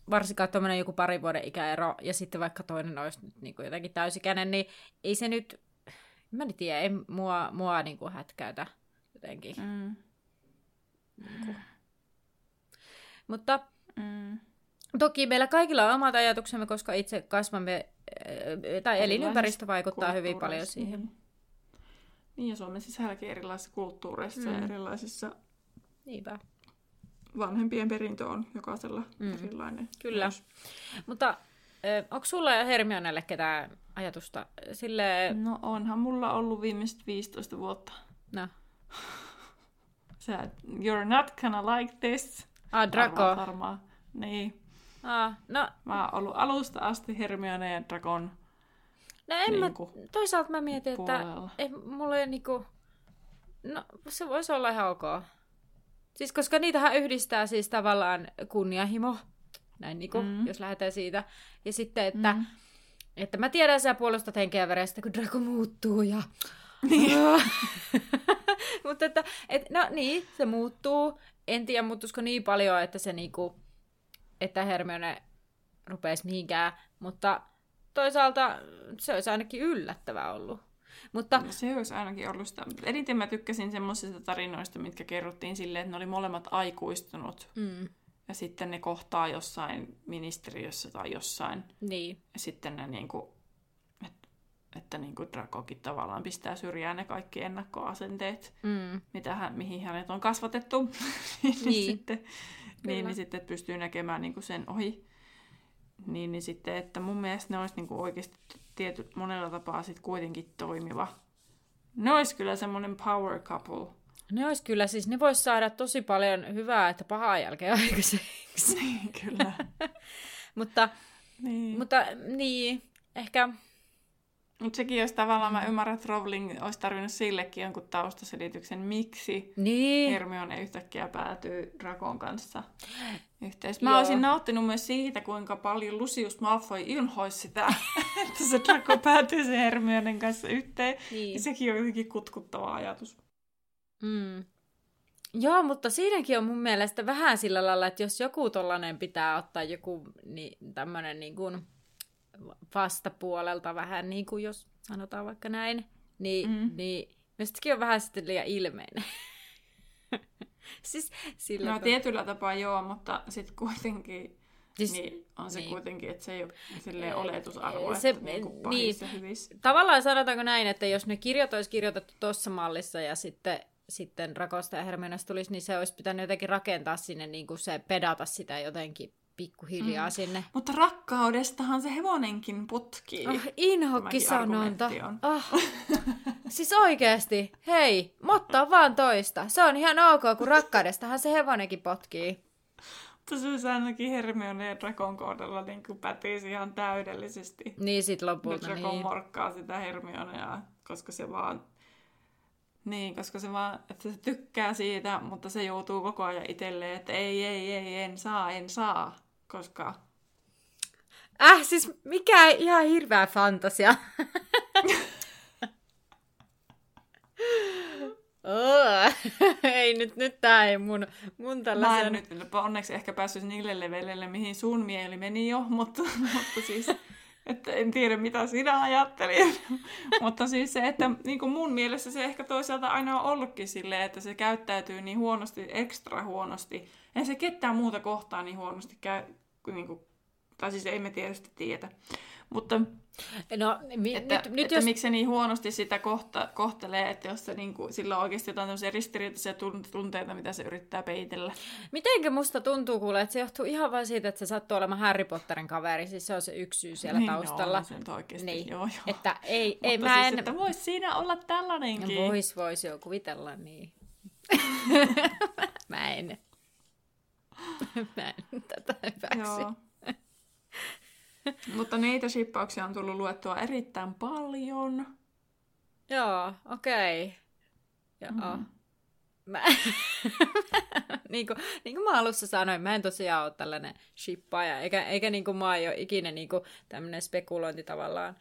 varsinkaan tuommoinen joku pari vuoden ikäero, ja sitten vaikka toinen olisi nyt niin kuin jotenkin täysikäinen, niin ei se nyt, mä en tiedä, ei mua, mua niin kuin hätkäytä jotenkin. Mm. Niin kuin. Mutta mm. toki meillä kaikilla on omat ajatuksemme, koska itse kasvamme, tai elinympäristö vaikuttaa hyvin paljon siihen. Niin. niin, ja Suomen sisälläkin erilaisissa kulttuureissa mm. ja erilaisissa Niinpä vanhempien perintö on jokaisella mm. erilainen. Kyllä. Myös. Mutta onko sulla ja Hermionelle ketään ajatusta sille... No onhan mulla ollut viimeiset 15 vuotta. No. Sä, you're not gonna like this. Ah, Draco. Varmaan, varmaan. Niin. Ah, no. Mä oon ollut alusta asti Hermione ja Dragon. No en niin mä, toisaalta mä mietin, puolella. että ei, mulla ei niinku... No, se voisi olla ihan ok. Siis koska niitähän yhdistää siis tavallaan kunnianhimo, näin niin kuin, mm. jos lähdetään siitä. Ja sitten, että, mm. että mä tiedän, sä puolustat henkeä verestä, kun Draco muuttuu ja... Niin. Mutta että, et, no niin, se muuttuu. En tiedä, muuttuisiko niin paljon, että se niinku, että Hermione rupeisi mihinkään, mutta toisaalta se olisi ainakin yllättävää ollut. Mutta... No, se olisi ainakin ollut sitä. Eniten mä tykkäsin semmoisista tarinoista, mitkä kerrottiin silleen, että ne oli molemmat aikuistunut. Mm. Ja sitten ne kohtaa jossain ministeriössä tai jossain. Niin. Ja sitten ne niinku, että, että niinku Drakokin tavallaan pistää syrjään ne kaikki ennakkoasenteet, mm. mitä hän, mihin hänet on kasvatettu. niin, niin. sitten, niin, niin sitten pystyy näkemään niinku sen ohi. Niin, niin sitten, että mun mielestä ne olisi niinku oikeasti tietyt monella tapaa sit kuitenkin toimiva. Ne olisi kyllä semmoinen power couple. Ne olisi kyllä, siis ne vois saada tosi paljon hyvää, että pahaa jälkeen aikaiseksi. Niin, kyllä. mutta, niin. mutta niin, ehkä mutta sekin olisi tavallaan, mä ymmärrän, että Rowling olisi tarvinnut sillekin jonkun taustaselityksen, miksi niin. Hermione yhtäkkiä päätyy Drakon kanssa yhteis. Mä Joo. olisin nauttinut myös siitä, kuinka paljon Lucius Malfoy inhoisi sitä, että se Draco päätyy sen Hermionen kanssa yhteen. Niin. Ja sekin on jotenkin kutkuttava ajatus. Mm. Joo, mutta siinäkin on mun mielestä vähän sillä lailla, että jos joku tollanen pitää ottaa joku niin, tämmönen niin kuin vastapuolelta vähän, niin kuin jos sanotaan vaikka näin, niin, mm. niin mistäkin on vähän sitten liian ilmeinen. siis sillä no to... tietyllä tapaa joo, mutta sitten kuitenkin siis, niin on se niin. kuitenkin, että se ei ole silleen oletusarvo, se, että niinku niin, hyvissä. Tavallaan sanotaanko näin, että jos ne kirjat olisi kirjoitettu tuossa mallissa ja sitten sitten Rakosta ja Hermionesta tulisi, niin se olisi pitänyt jotenkin rakentaa sinne, niin kuin se pedata sitä jotenkin pikkuhiljaa mm. sinne. Mutta rakkaudestahan se hevonenkin putkii. Oh, inhokki sanonta. Oh. siis oikeasti, hei, mutta vaan toista. Se on ihan ok, kun rakkaudestahan se hevonenkin potkii. Mutta se ainakin Hermione ja Drakon kohdalla niin pätisi ihan täydellisesti. Niin sit lopulta, Drakon niin. morkkaa sitä Hermionea, koska se vaan niin, koska se vaan, että se tykkää siitä, mutta se joutuu koko ajan itselleen, että ei, ei, ei, en saa, en saa koska... Äh, siis mikä ihan hirveä fantasia. oh, ei nyt, nyt tää ei mun, mun tällaisen... Mä en nyt onneksi ehkä päässyt niille leveleille, mihin sun mieli meni jo, mutta, mutta siis että en tiedä mitä sinä ajattelit. Mutta siis se, että niin kuin mun mielestä se ehkä toisaalta aina on ollutkin silleen, että se käyttäytyy niin huonosti, ekstra huonosti. Ei se ketään muuta kohtaa niin huonosti käy, niin kuin, tai siis ei me tietysti tiedä. Mutta No, mi- että, nyt, nyt että jos... miksi se niin huonosti sitä kohta, kohtelee, että jos se niin kuin, sillä on oikeasti jotain tämmöisiä ristiriitaisia tunteita, mitä se yrittää peitellä. Mitenkä musta tuntuu kuule, että se johtuu ihan vain siitä, että se sattuu olemaan Harry Potterin kaveri, siis se on se yksi syy siellä niin, taustalla. No, se nyt oikeasti, niin. joo, joo. Että ei, Mutta ei mä siis, en... että vois siinä olla tällainenkin. No, vois, vois jo kuvitella, niin. mä en. mä en tätä hyväksy. Joo. Mutta niitä shippauksia on tullut luettua erittäin paljon. Joo, okei. Okay. Joo. Mm. Mä, niin, kuin, niin kuin mä alussa sanoin, mä en tosiaan ole tällainen shippaaja, eikä, eikä niin kuin mä ole ikinä niin kuin tämmöinen spekulointi tavallaan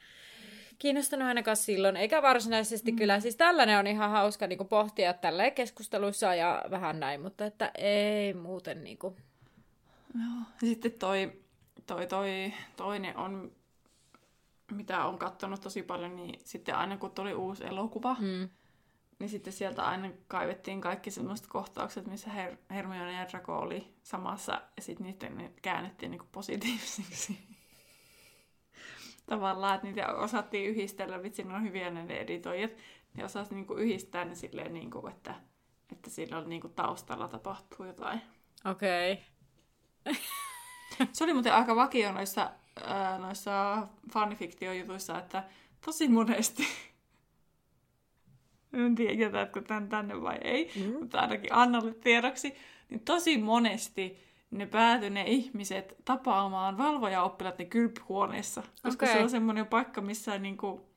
kiinnostanut ainakaan silloin, eikä varsinaisesti mm. kyllä. Siis tällainen on ihan hauska niin kuin pohtia tällä keskusteluissa ja vähän näin, mutta että ei muuten niin kuin... Joo. Ja sitten toi, toi, toi toinen on, mitä on katsonut tosi paljon, niin sitten aina kun tuli uusi elokuva, Mm. niin sitten sieltä aina kaivettiin kaikki sellaiset kohtaukset, missä Her- Hermione ja Draco oli samassa, ja sitten niitä ne käännettiin niinku positiivisiksi. Tavallaan, että niitä osattiin yhdistellä, vitsi, ne on hyviä ne editoijat, ne osasivat niinku yhdistää ne silleen, niinku, että, että sillä oli niinku taustalla tapahtuu jotain. Okei. Okay. Se oli muuten aika vakio noissa, ää, noissa fanifiktiojutuissa, että tosi monesti, en tiedä jätätkö tämän tänne vai ei, Mm. mutta ainakin Annalle tiedoksi, niin tosi monesti ne päätyi ne ihmiset tapaamaan valvojaoppilaat ne kylpyhuoneessa. Koska Okei. se on semmoinen paikka, missä niinku,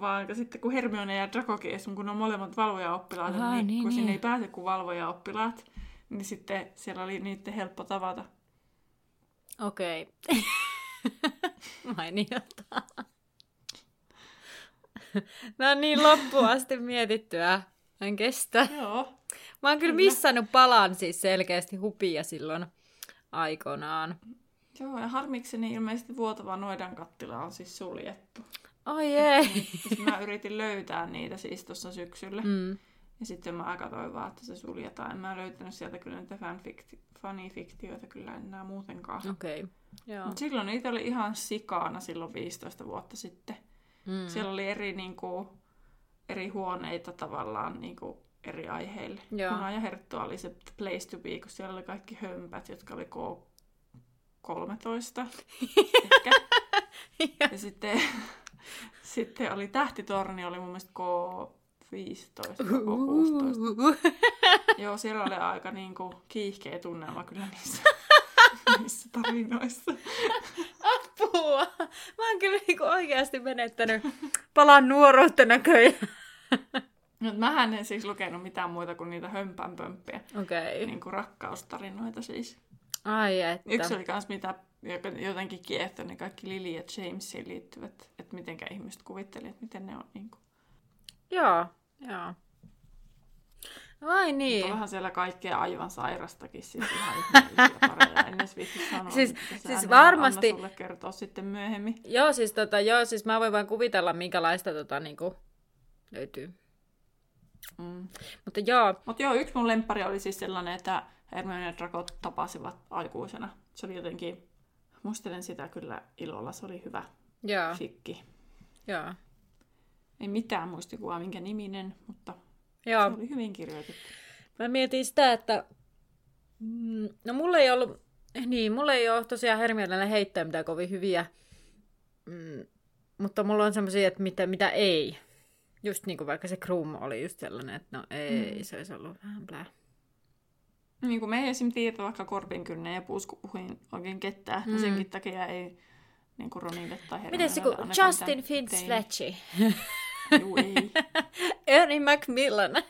vaan sitten kun Hermione ja esim. kun ne on molemmat valvojaoppilaat, Ahaa, niin, niin, kun sinne niin. ei pääse kuin valvojaoppilaat, niin sitten siellä oli niiden helppo tavata. Okei. Mainiota. Mä oon niin loppuun asti mietittyä. En kestä. Joo. Mä oon kyllä Kyllä. missannut palan siis selkeästi hupia silloin aikoinaan. Joo, ja harmikseni ilmeisesti vuotava noidan kattila on siis suljettu. Oi ei. Siis mä yritin löytää niitä siis tuossa syksyllä. Mm. Ja sitten mä katsoin vaan, että se suljetaan. En mä löytänyt sieltä kyllä niitä fanfikti- fanifiktioita kyllä enää muutenkaan. Okei. Okay. Joo. Mut silloin niitä oli ihan sikaana silloin 15 vuotta sitten. Mm. Siellä oli eri, niinku, eri huoneita tavallaan niinku, eri aiheille. Joo. Puna ja Herttu oli se place to be, kun siellä oli kaikki hömpät, jotka oli K13 ehkä. ja sitten, sitten oli Tähtitorni, oli mun mielestä K15, K16. Joo, siellä oli aika niinku kiihkeä tunnelma kyllä niissä, niissä tarinoissa. Apua! Mä oon kyllä niinku oikeasti menettänyt palan nuoruutta näköjään. Mut mähän en siis lukenut mitään muita kuin niitä hömpänpömppiä. Okei. Okay. Niin kuin rakkaustarinoita siis. Ai että. Yksi oli kans mitä jotenkin kiehtoi ne kaikki Lily ja Jamesiin liittyvät, että mitenkä ihmiset kuvitteli, että miten ne on niin kuin. Joo, joo. Ai Niin. niin. Onhan siellä kaikkea aivan sairastakin, siis ihan pareja. En edes viitsi sanoa, Siis- mutta siis varmasti- Anna sulle kertoo sitten myöhemmin. Joo, siis, tota, joo, siis mä voin vaan kuvitella, minkälaista tota, niinku, löytyy. Mm. Mutta joo, Mutta joo, yksi mun lemppari oli siis sellainen, että Hermione ja Draco tapasivat aikuisena. Se oli jotenkin, muistelen sitä kyllä ilolla, se oli hyvä joo, fikki. joo. Ei mitään muistikuvaa, minkä niminen, mutta joo. se oli hyvin kirjoitettu. Mä mietin sitä, että... Mm, no mulla ei ollut... Niin, mulla ei ole tosiaan Hermionelle heittää mitään kovin hyviä. Mm, mutta mulla on semmoisia, että mitä, mitä ei. Just niin kuin vaikka se Krum oli just sellainen, että no ei, mm. se olisi ollut vähän blää. Niin kuin me ei esim. tiedä vaikka korpinkynnen ja puuskupuhin oikein ketään, mm. Ja senkin takia ei niin kuin Ronille tai Hermionelle Miten se ainakaan Justin Finch. Fletchi? Juu, ei. Ernie Macmillan.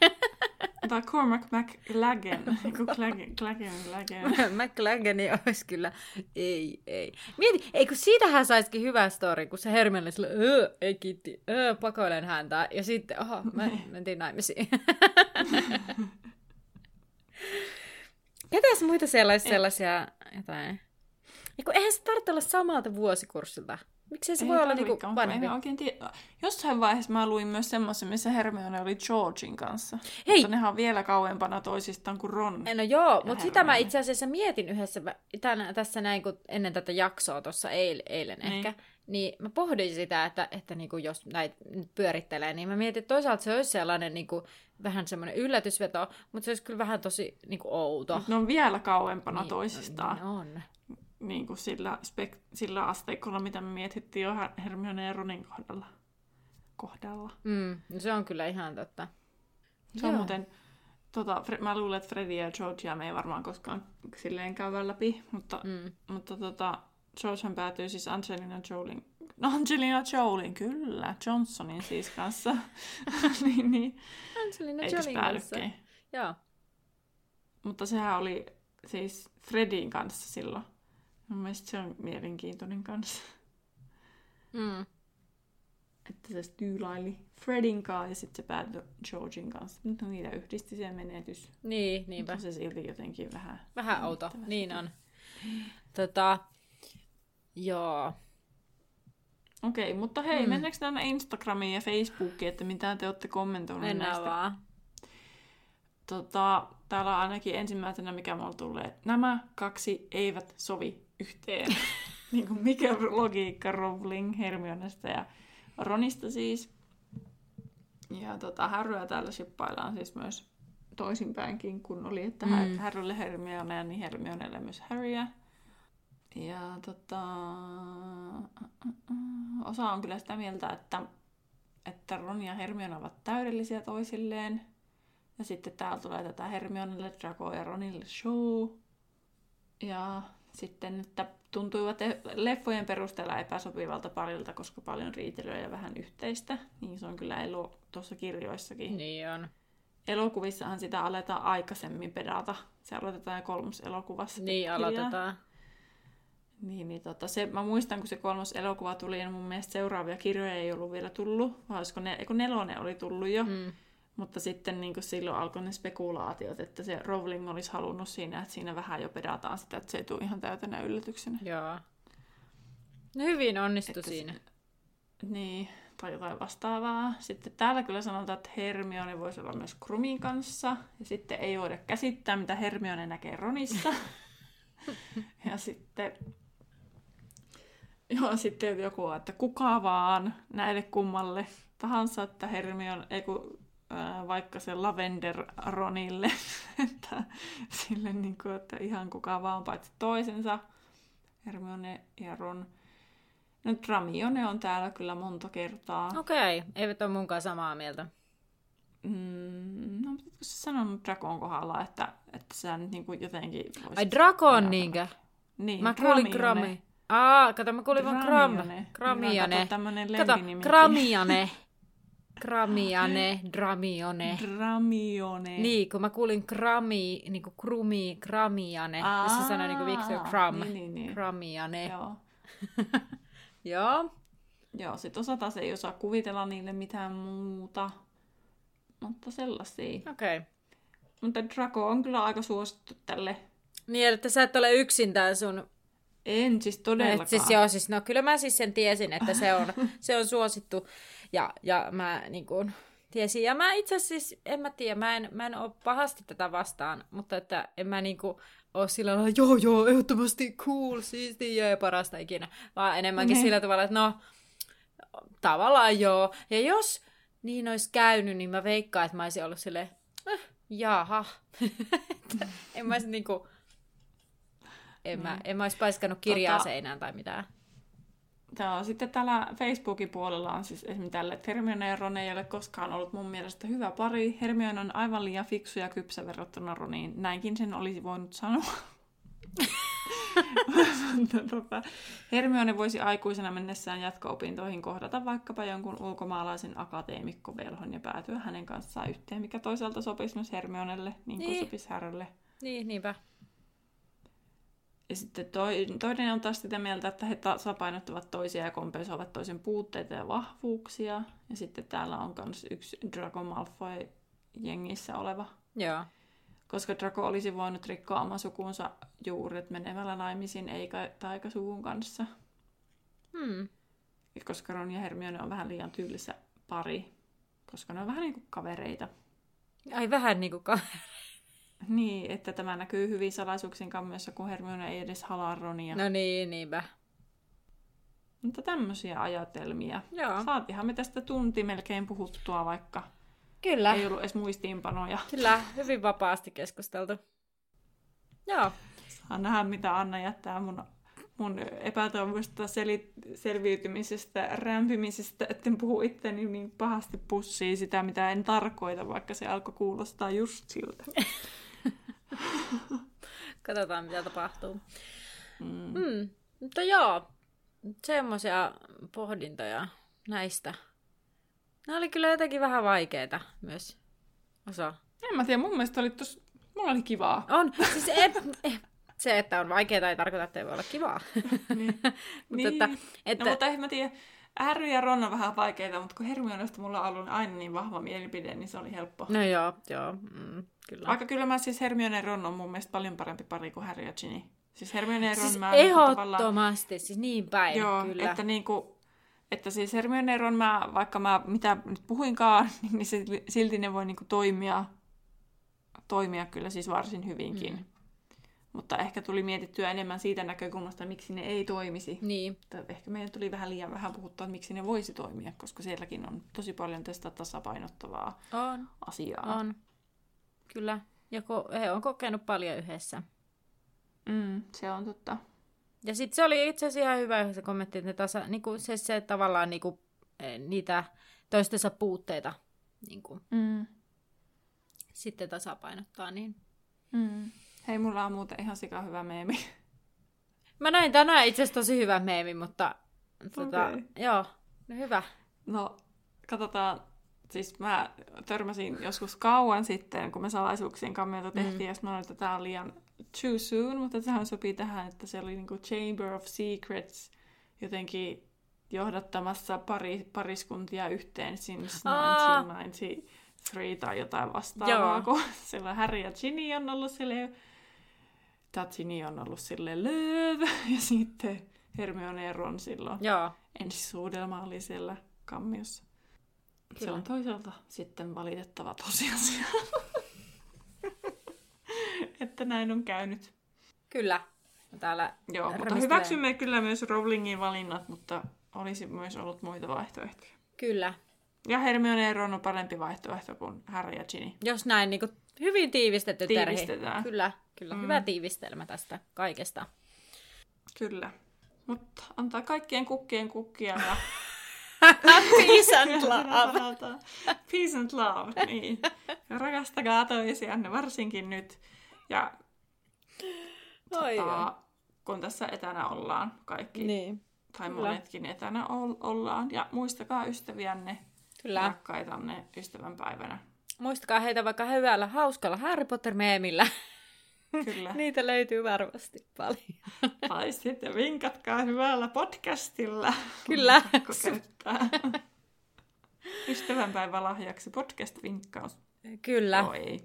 Tai Cormac McLagan. Joku Clagan, Clagan, Clagan. McLagani olisi kyllä, ei, ei. Mieti, ei kun siitähän saisikin hyvä story, kun se Hermione sille, öö, ei kiitti, öö, pakoilen häntä. Ja sitten, aha, mä mentiin naimisiin. Ketäs muita siellä olisi sellaisia jotain? Kun eihän se tarvitse olla samalta vuosikurssilta. Miksei se ei voi olla niinku vanhempi? Oikein tie... Jossain vaiheessa mä luin myös semmoisen, missä Hermione oli Georgin kanssa. Hei! Mutta nehän on vielä kauempana toisistaan kuin Ron. No joo, mutta sitä mä itse asiassa mietin yhdessä tämän, tässä näin, kun ennen tätä jaksoa tuossa eil, eilen niin. ehkä, niin mä pohdin sitä, että, että niinku jos näitä pyörittelee, niin mä mietin, että toisaalta se olisi sellainen niinku, vähän semmoinen yllätysveto, mutta se olisi kyllä vähän tosi niinku outo. Ne on vielä kauempana niin, toisistaan. Niin on niin kuin sillä, spek- sillä asteikolla, mitä me mietittiin jo Hermione ja Ronin kohdalla. kohdalla. Mm, no se on kyllä ihan totta. Se on muuten, tota, mä luulen, että Freddy ja Georgia me ei varmaan koskaan silleen käydä läpi, mutta, mm. mutta tota, Georgehan päätyy siis Angelina Jolin, no Angelina Jolin, kyllä, Johnsonin siis kanssa. niin, niin. Angelina Jolin kanssa. Joo. Mutta sehän oli siis Fredin kanssa silloin. Mun mielestä se on mielenkiintoinen kanssa. Mm. Että se tyylaili Fredin kanssa ja sitten se päätyi Georgin kanssa. Nyt on niitä yhdisti se menetys. Niin, niinpä. Mutta se silti jotenkin vähän... Vähän outo, niin on. Tota, joo. Okei, okay, mutta hei, mm. mennäänkö tänne Instagramiin ja Facebookiin, että mitä te olette kommentoineet Mennään näistä? vaan. Tota, täällä on ainakin ensimmäisenä, mikä mulla tulee. Nämä kaksi eivät sovi yhteen. niin kuin mikä logiikka Rowling, Hermionesta ja Ronista siis. Ja tota, Harryä täällä shippaillaan siis myös toisinpäinkin, kun oli, että mm. Harrylle Hermione ja niin Hermionelle myös Harryä. Ja tota, osa on kyllä sitä mieltä, että, että Ron ja Hermione ovat täydellisiä toisilleen. Ja sitten täällä tulee tätä Hermionelle, Draco ja Ronille show. Ja sitten, että tuntuivat e- leffojen perusteella epäsopivalta parilta, koska paljon riitelyä ja vähän yhteistä. Niin se on kyllä elo tuossa kirjoissakin. Niin on. Elokuvissahan sitä aletaan aikaisemmin pedata. Se aloitetaan jo kolmas elokuvassa. Niin, aloitetaan. Niin, niin tota, se, mä muistan, kun se kolmas elokuva tuli, niin mun mielestä seuraavia kirjoja ei ollut vielä tullut, vai olisiko ne, kun nelonen oli tullut jo. Mm. Mutta sitten niin kuin silloin alkoi ne spekulaatiot, että se Rowling olisi halunnut siinä, että siinä vähän jo pedataan sitä, että se ei tule ihan täytänä yllätyksenä. Joo. No hyvin onnistui että siinä. Se, niin, tai jotain vastaavaa. Sitten täällä kyllä sanotaan, että Hermione voisi olla myös Krumin kanssa. Ja sitten ei voida käsittää, mitä Hermione näkee Ronissa. ja sitten... Joo, sitten joku, että kuka vaan näille kummalle tahansa, että Hermione, ei kun vaikka se Lavender Ronille, että sille niin kuin, että ihan kuka vaan paitsi toisensa, Hermione ja Ron. No Dramione on täällä kyllä monta kertaa. Okei, okay. eivät ole munkaan samaa mieltä. Mm, no, pitäisikö sä sanonut Drakon kohdalla, että, että sä nyt niin kuin jotenkin voisit... Ai Drakon niinkö? Niin, Mä kuulin Grami. Aa, kato, mä kuulin vaan Gram. Gramione. Kato, kato Gramione. Gramiane, Dramione. Dramione. Niin, kun mä kuulin Grami, niin kuin Krumi, Gramiane. Aa, se sanoi niin kuin Victor Kram. Niin, niin, niin. Gramiane. Joo. Joo. Joo, sit osa taas ei osaa kuvitella niille mitään muuta. Mutta sellaisia. Okei. Okay. Mutta Draco on kyllä aika suosittu tälle. Niin, että sä et ole yksin tää sun... En siis todellakaan. Et siis joo, siis no kyllä mä siis sen tiesin, että se on, se on suosittu. Ja, ja mä niin kuin, tiesin. Ja mä itse asiassa siis, en mä tiedä, mä en, mä en ole pahasti tätä vastaan, mutta että en mä niin kuin, ole sillä lailla, joo joo, ehdottomasti cool, siistiä ja parasta ikinä. Vaan enemmänkin ne. sillä tavalla, että no, tavallaan joo. Ja jos niin olisi käynyt, niin mä veikkaan, että mä olisin ollut silleen, eh, jaha. en mä olisi niinku, en, mä, en mä olisi paiskannut kirjaa tota, seinään tai mitään. Joo, sitten täällä Facebookin puolella on siis esimerkiksi tälle, että Hermione ja Ron ei ole koskaan ollut mun mielestä hyvä pari. Hermione on aivan liian fiksu ja kypsä verrattuna Roniin. Näinkin sen olisi voinut sanoa. tota, Hermione voisi aikuisena mennessään jatko-opintoihin kohdata vaikkapa jonkun ulkomaalaisen akateemikkovelhon ja päätyä hänen kanssaan yhteen, mikä toisaalta sopisi myös Hermionelle, niin kuin niin. sopisi Härölle. Niin, niinpä. Ja sitten toi, toinen on taas sitä mieltä, että he tasapainottavat toisia ja kompensoivat toisen puutteita ja vahvuuksia. Ja sitten täällä on myös yksi Draco Malfoy jengissä oleva. Joo. Koska Draco olisi voinut rikkoa oman sukunsa juuret menemällä naimisiin eikä taikasuvun kanssa. Hmm. koska Ron ja Hermione on vähän liian tyylissä pari, koska ne on vähän niin kuin kavereita. Ai vähän niin kuin ka- Niin, että tämä näkyy hyvin salaisuuksien kammiossa, kun Hermione ei edes halaa Ronia. No niin, niinpä. Mutta tämmöisiä ajatelmia. Joo. Saatiinhan me tästä tunti melkein puhuttua, vaikka Kyllä. ei ollut edes muistiinpanoja. Kyllä, hyvin vapaasti keskusteltu. Joo. Saa nähdä, mitä Anna jättää mun, mun epätoivoista seli, selviytymisestä, rämpimisestä, etten puhu itteni niin pahasti pussiin sitä, mitä en tarkoita, vaikka se alkoi kuulostaa just siltä. Katsotaan, mitä tapahtuu. Mm. Mm. Mutta joo, semmoisia pohdintoja näistä. Nämä oli kyllä jotenkin vähän vaikeita myös osa. En mä tiedä, mun mielestä oli tos, mulla oli kivaa. On, siis et, se, että on vaikeaa, ei tarkoita, että ei voi olla kivaa. Niin. mutta, Niin. että, että, No mutta en mä tiedä, Harry ja Ron on vähän vaikeita, mutta kun Hermionesta mulla on ollut aina niin vahva mielipide, niin se oli helppo. no joo, joo, mm, kyllä. Vaikka kyllä mä siis Hermione ja Ron on mun mielestä paljon parempi pari kuin Harry ja Ginny. Siis Hermione ja Ron siis mä niinku tavallaan... ehdottomasti, siis niin päin, Joo, kyllä. että niinku, että siis Hermione ja Ron mä, vaikka mä mitä nyt puhuinkaan, niin se, silti ne voi niinku toimia, toimia kyllä siis varsin hyvinkin. Mm. Mutta ehkä tuli mietittyä enemmän siitä näkökulmasta, miksi ne ei toimisi. Niin, ehkä meidän tuli vähän liian vähän puhuttua, että miksi ne voisi toimia, koska sielläkin on tosi paljon tästä tasapainottavaa on, asiaa. on. Kyllä. Ja ko- he on kokenut paljon yhdessä. Mm, se on totta. Ja sitten se oli itse asiassa ihan hyvä se kommentti, että ne tasa, niinku, se, se tavallaan niinku, eh, niitä toistensa puutteita niinku, Mm. sitten tasapainottaa. Niin. Mm. Hei, mulla on muuten ihan sika hyvä meemi. Mä näin tänään itse asiassa tosi hyvä meemi, mutta tota, Okei. joo, no hyvä. No, katsotaan. Siis mä törmäsin joskus kauan sitten, kun me salaisuuksien kammiota tehtiin, mm. ja mä sanoin, että tää on liian too soon, mutta tähän sopii tähän, että se oli niinku Chamber of Secrets jotenkin johdattamassa pari, pariskuntia yhteen since Aa. 1993 tai jotain vastaavaa, Joo. kun sillä Harry ja Ginny on ollut sille tai Ginny on ollut sille lööv, ja sitten Hermione ja Ron silloin Joo, ensisuudelma oli siellä kammiossa. Se Kyllä. on toisaalta sitten valitettava tosiasia. että näin on käynyt. kyllä. Täällä Joo, mutta hyväksymme kyllä myös Rowlingin valinnat, mutta olisi myös ollut muita vaihtoehtoja. Kyllä. Ja Hermione ja Ron on parempi vaihtoehto kuin Harry ja Ginny. Jos näin niin kuin, hyvin tiivistetty terhi. Tiivistetään. Kyllä, kyllä. Mm. Hyvä tiivistelmä tästä kaikesta. Kyllä. Mutta antaa kaikkien kukkien kukkia ja Peace and love. Peace and love, niin. Rakastakaa toisianne, varsinkin nyt. Ja Oi, tota, kun tässä etänä ollaan kaikki, Niin, tai kyllä. monetkin etänä ol- ollaan. Ja muistakaa ystäviänne, kyllä. rakkaitanne ystävänpäivänä. Muistakaa heitä vaikka hyvällä, hauskalla Harry Potter-meemillä. Kyllä. Niitä löytyy varmasti paljon. Tai sitten vinkatkaa hyvällä podcastilla. Kyllä. Pakko käyttää. Ystävänpäivälahjaksi podcast-vinkkaus. Kyllä. Ei.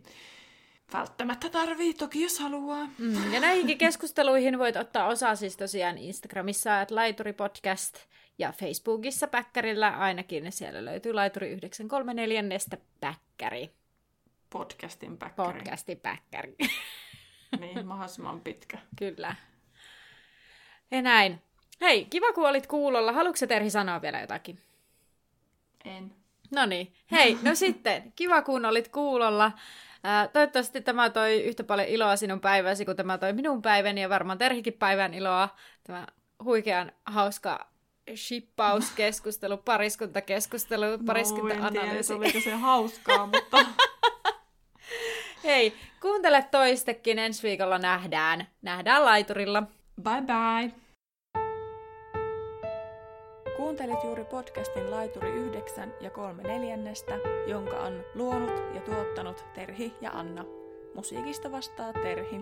Välttämättä tarvii, toki jos haluaa. Mm, ja näihinkin keskusteluihin voit ottaa osaa siis tosiaan Instagramissa, että Laituri Podcast, ja Facebookissa Päkkärillä ainakin. Siellä löytyy Laituri 934 Päkkäri. Podcastin päkkäri. Podcasti Päkkäri. Niin, mahdollisimman pitkä. Kyllä. Ja näin. Hei, kiva kun olit kuulolla. Haluatko Terhi sanoa vielä jotakin? En. No niin. Hei, no sitten. Kiva kun olit kuulolla. Ää, toivottavasti tämä toi yhtä paljon iloa sinun päiväsi, kun tämä toi minun päiväni ja varmaan Terhikin päivän iloa. Tämä huikean hauska shippauskeskustelu, pariskuntakeskustelu, No, en tiedä, pariskunta-analyysi. oliko se hauskaa, mutta Hei, kuuntele toistekin. Ensi viikolla nähdään. Nähdään laiturilla. bye bye. Kuuntelit juuri podcastin Laituri 9 ja 3 neljännestä, jonka on luonut ja tuottanut Terhi ja Anna. Musiikista vastaa Terhi.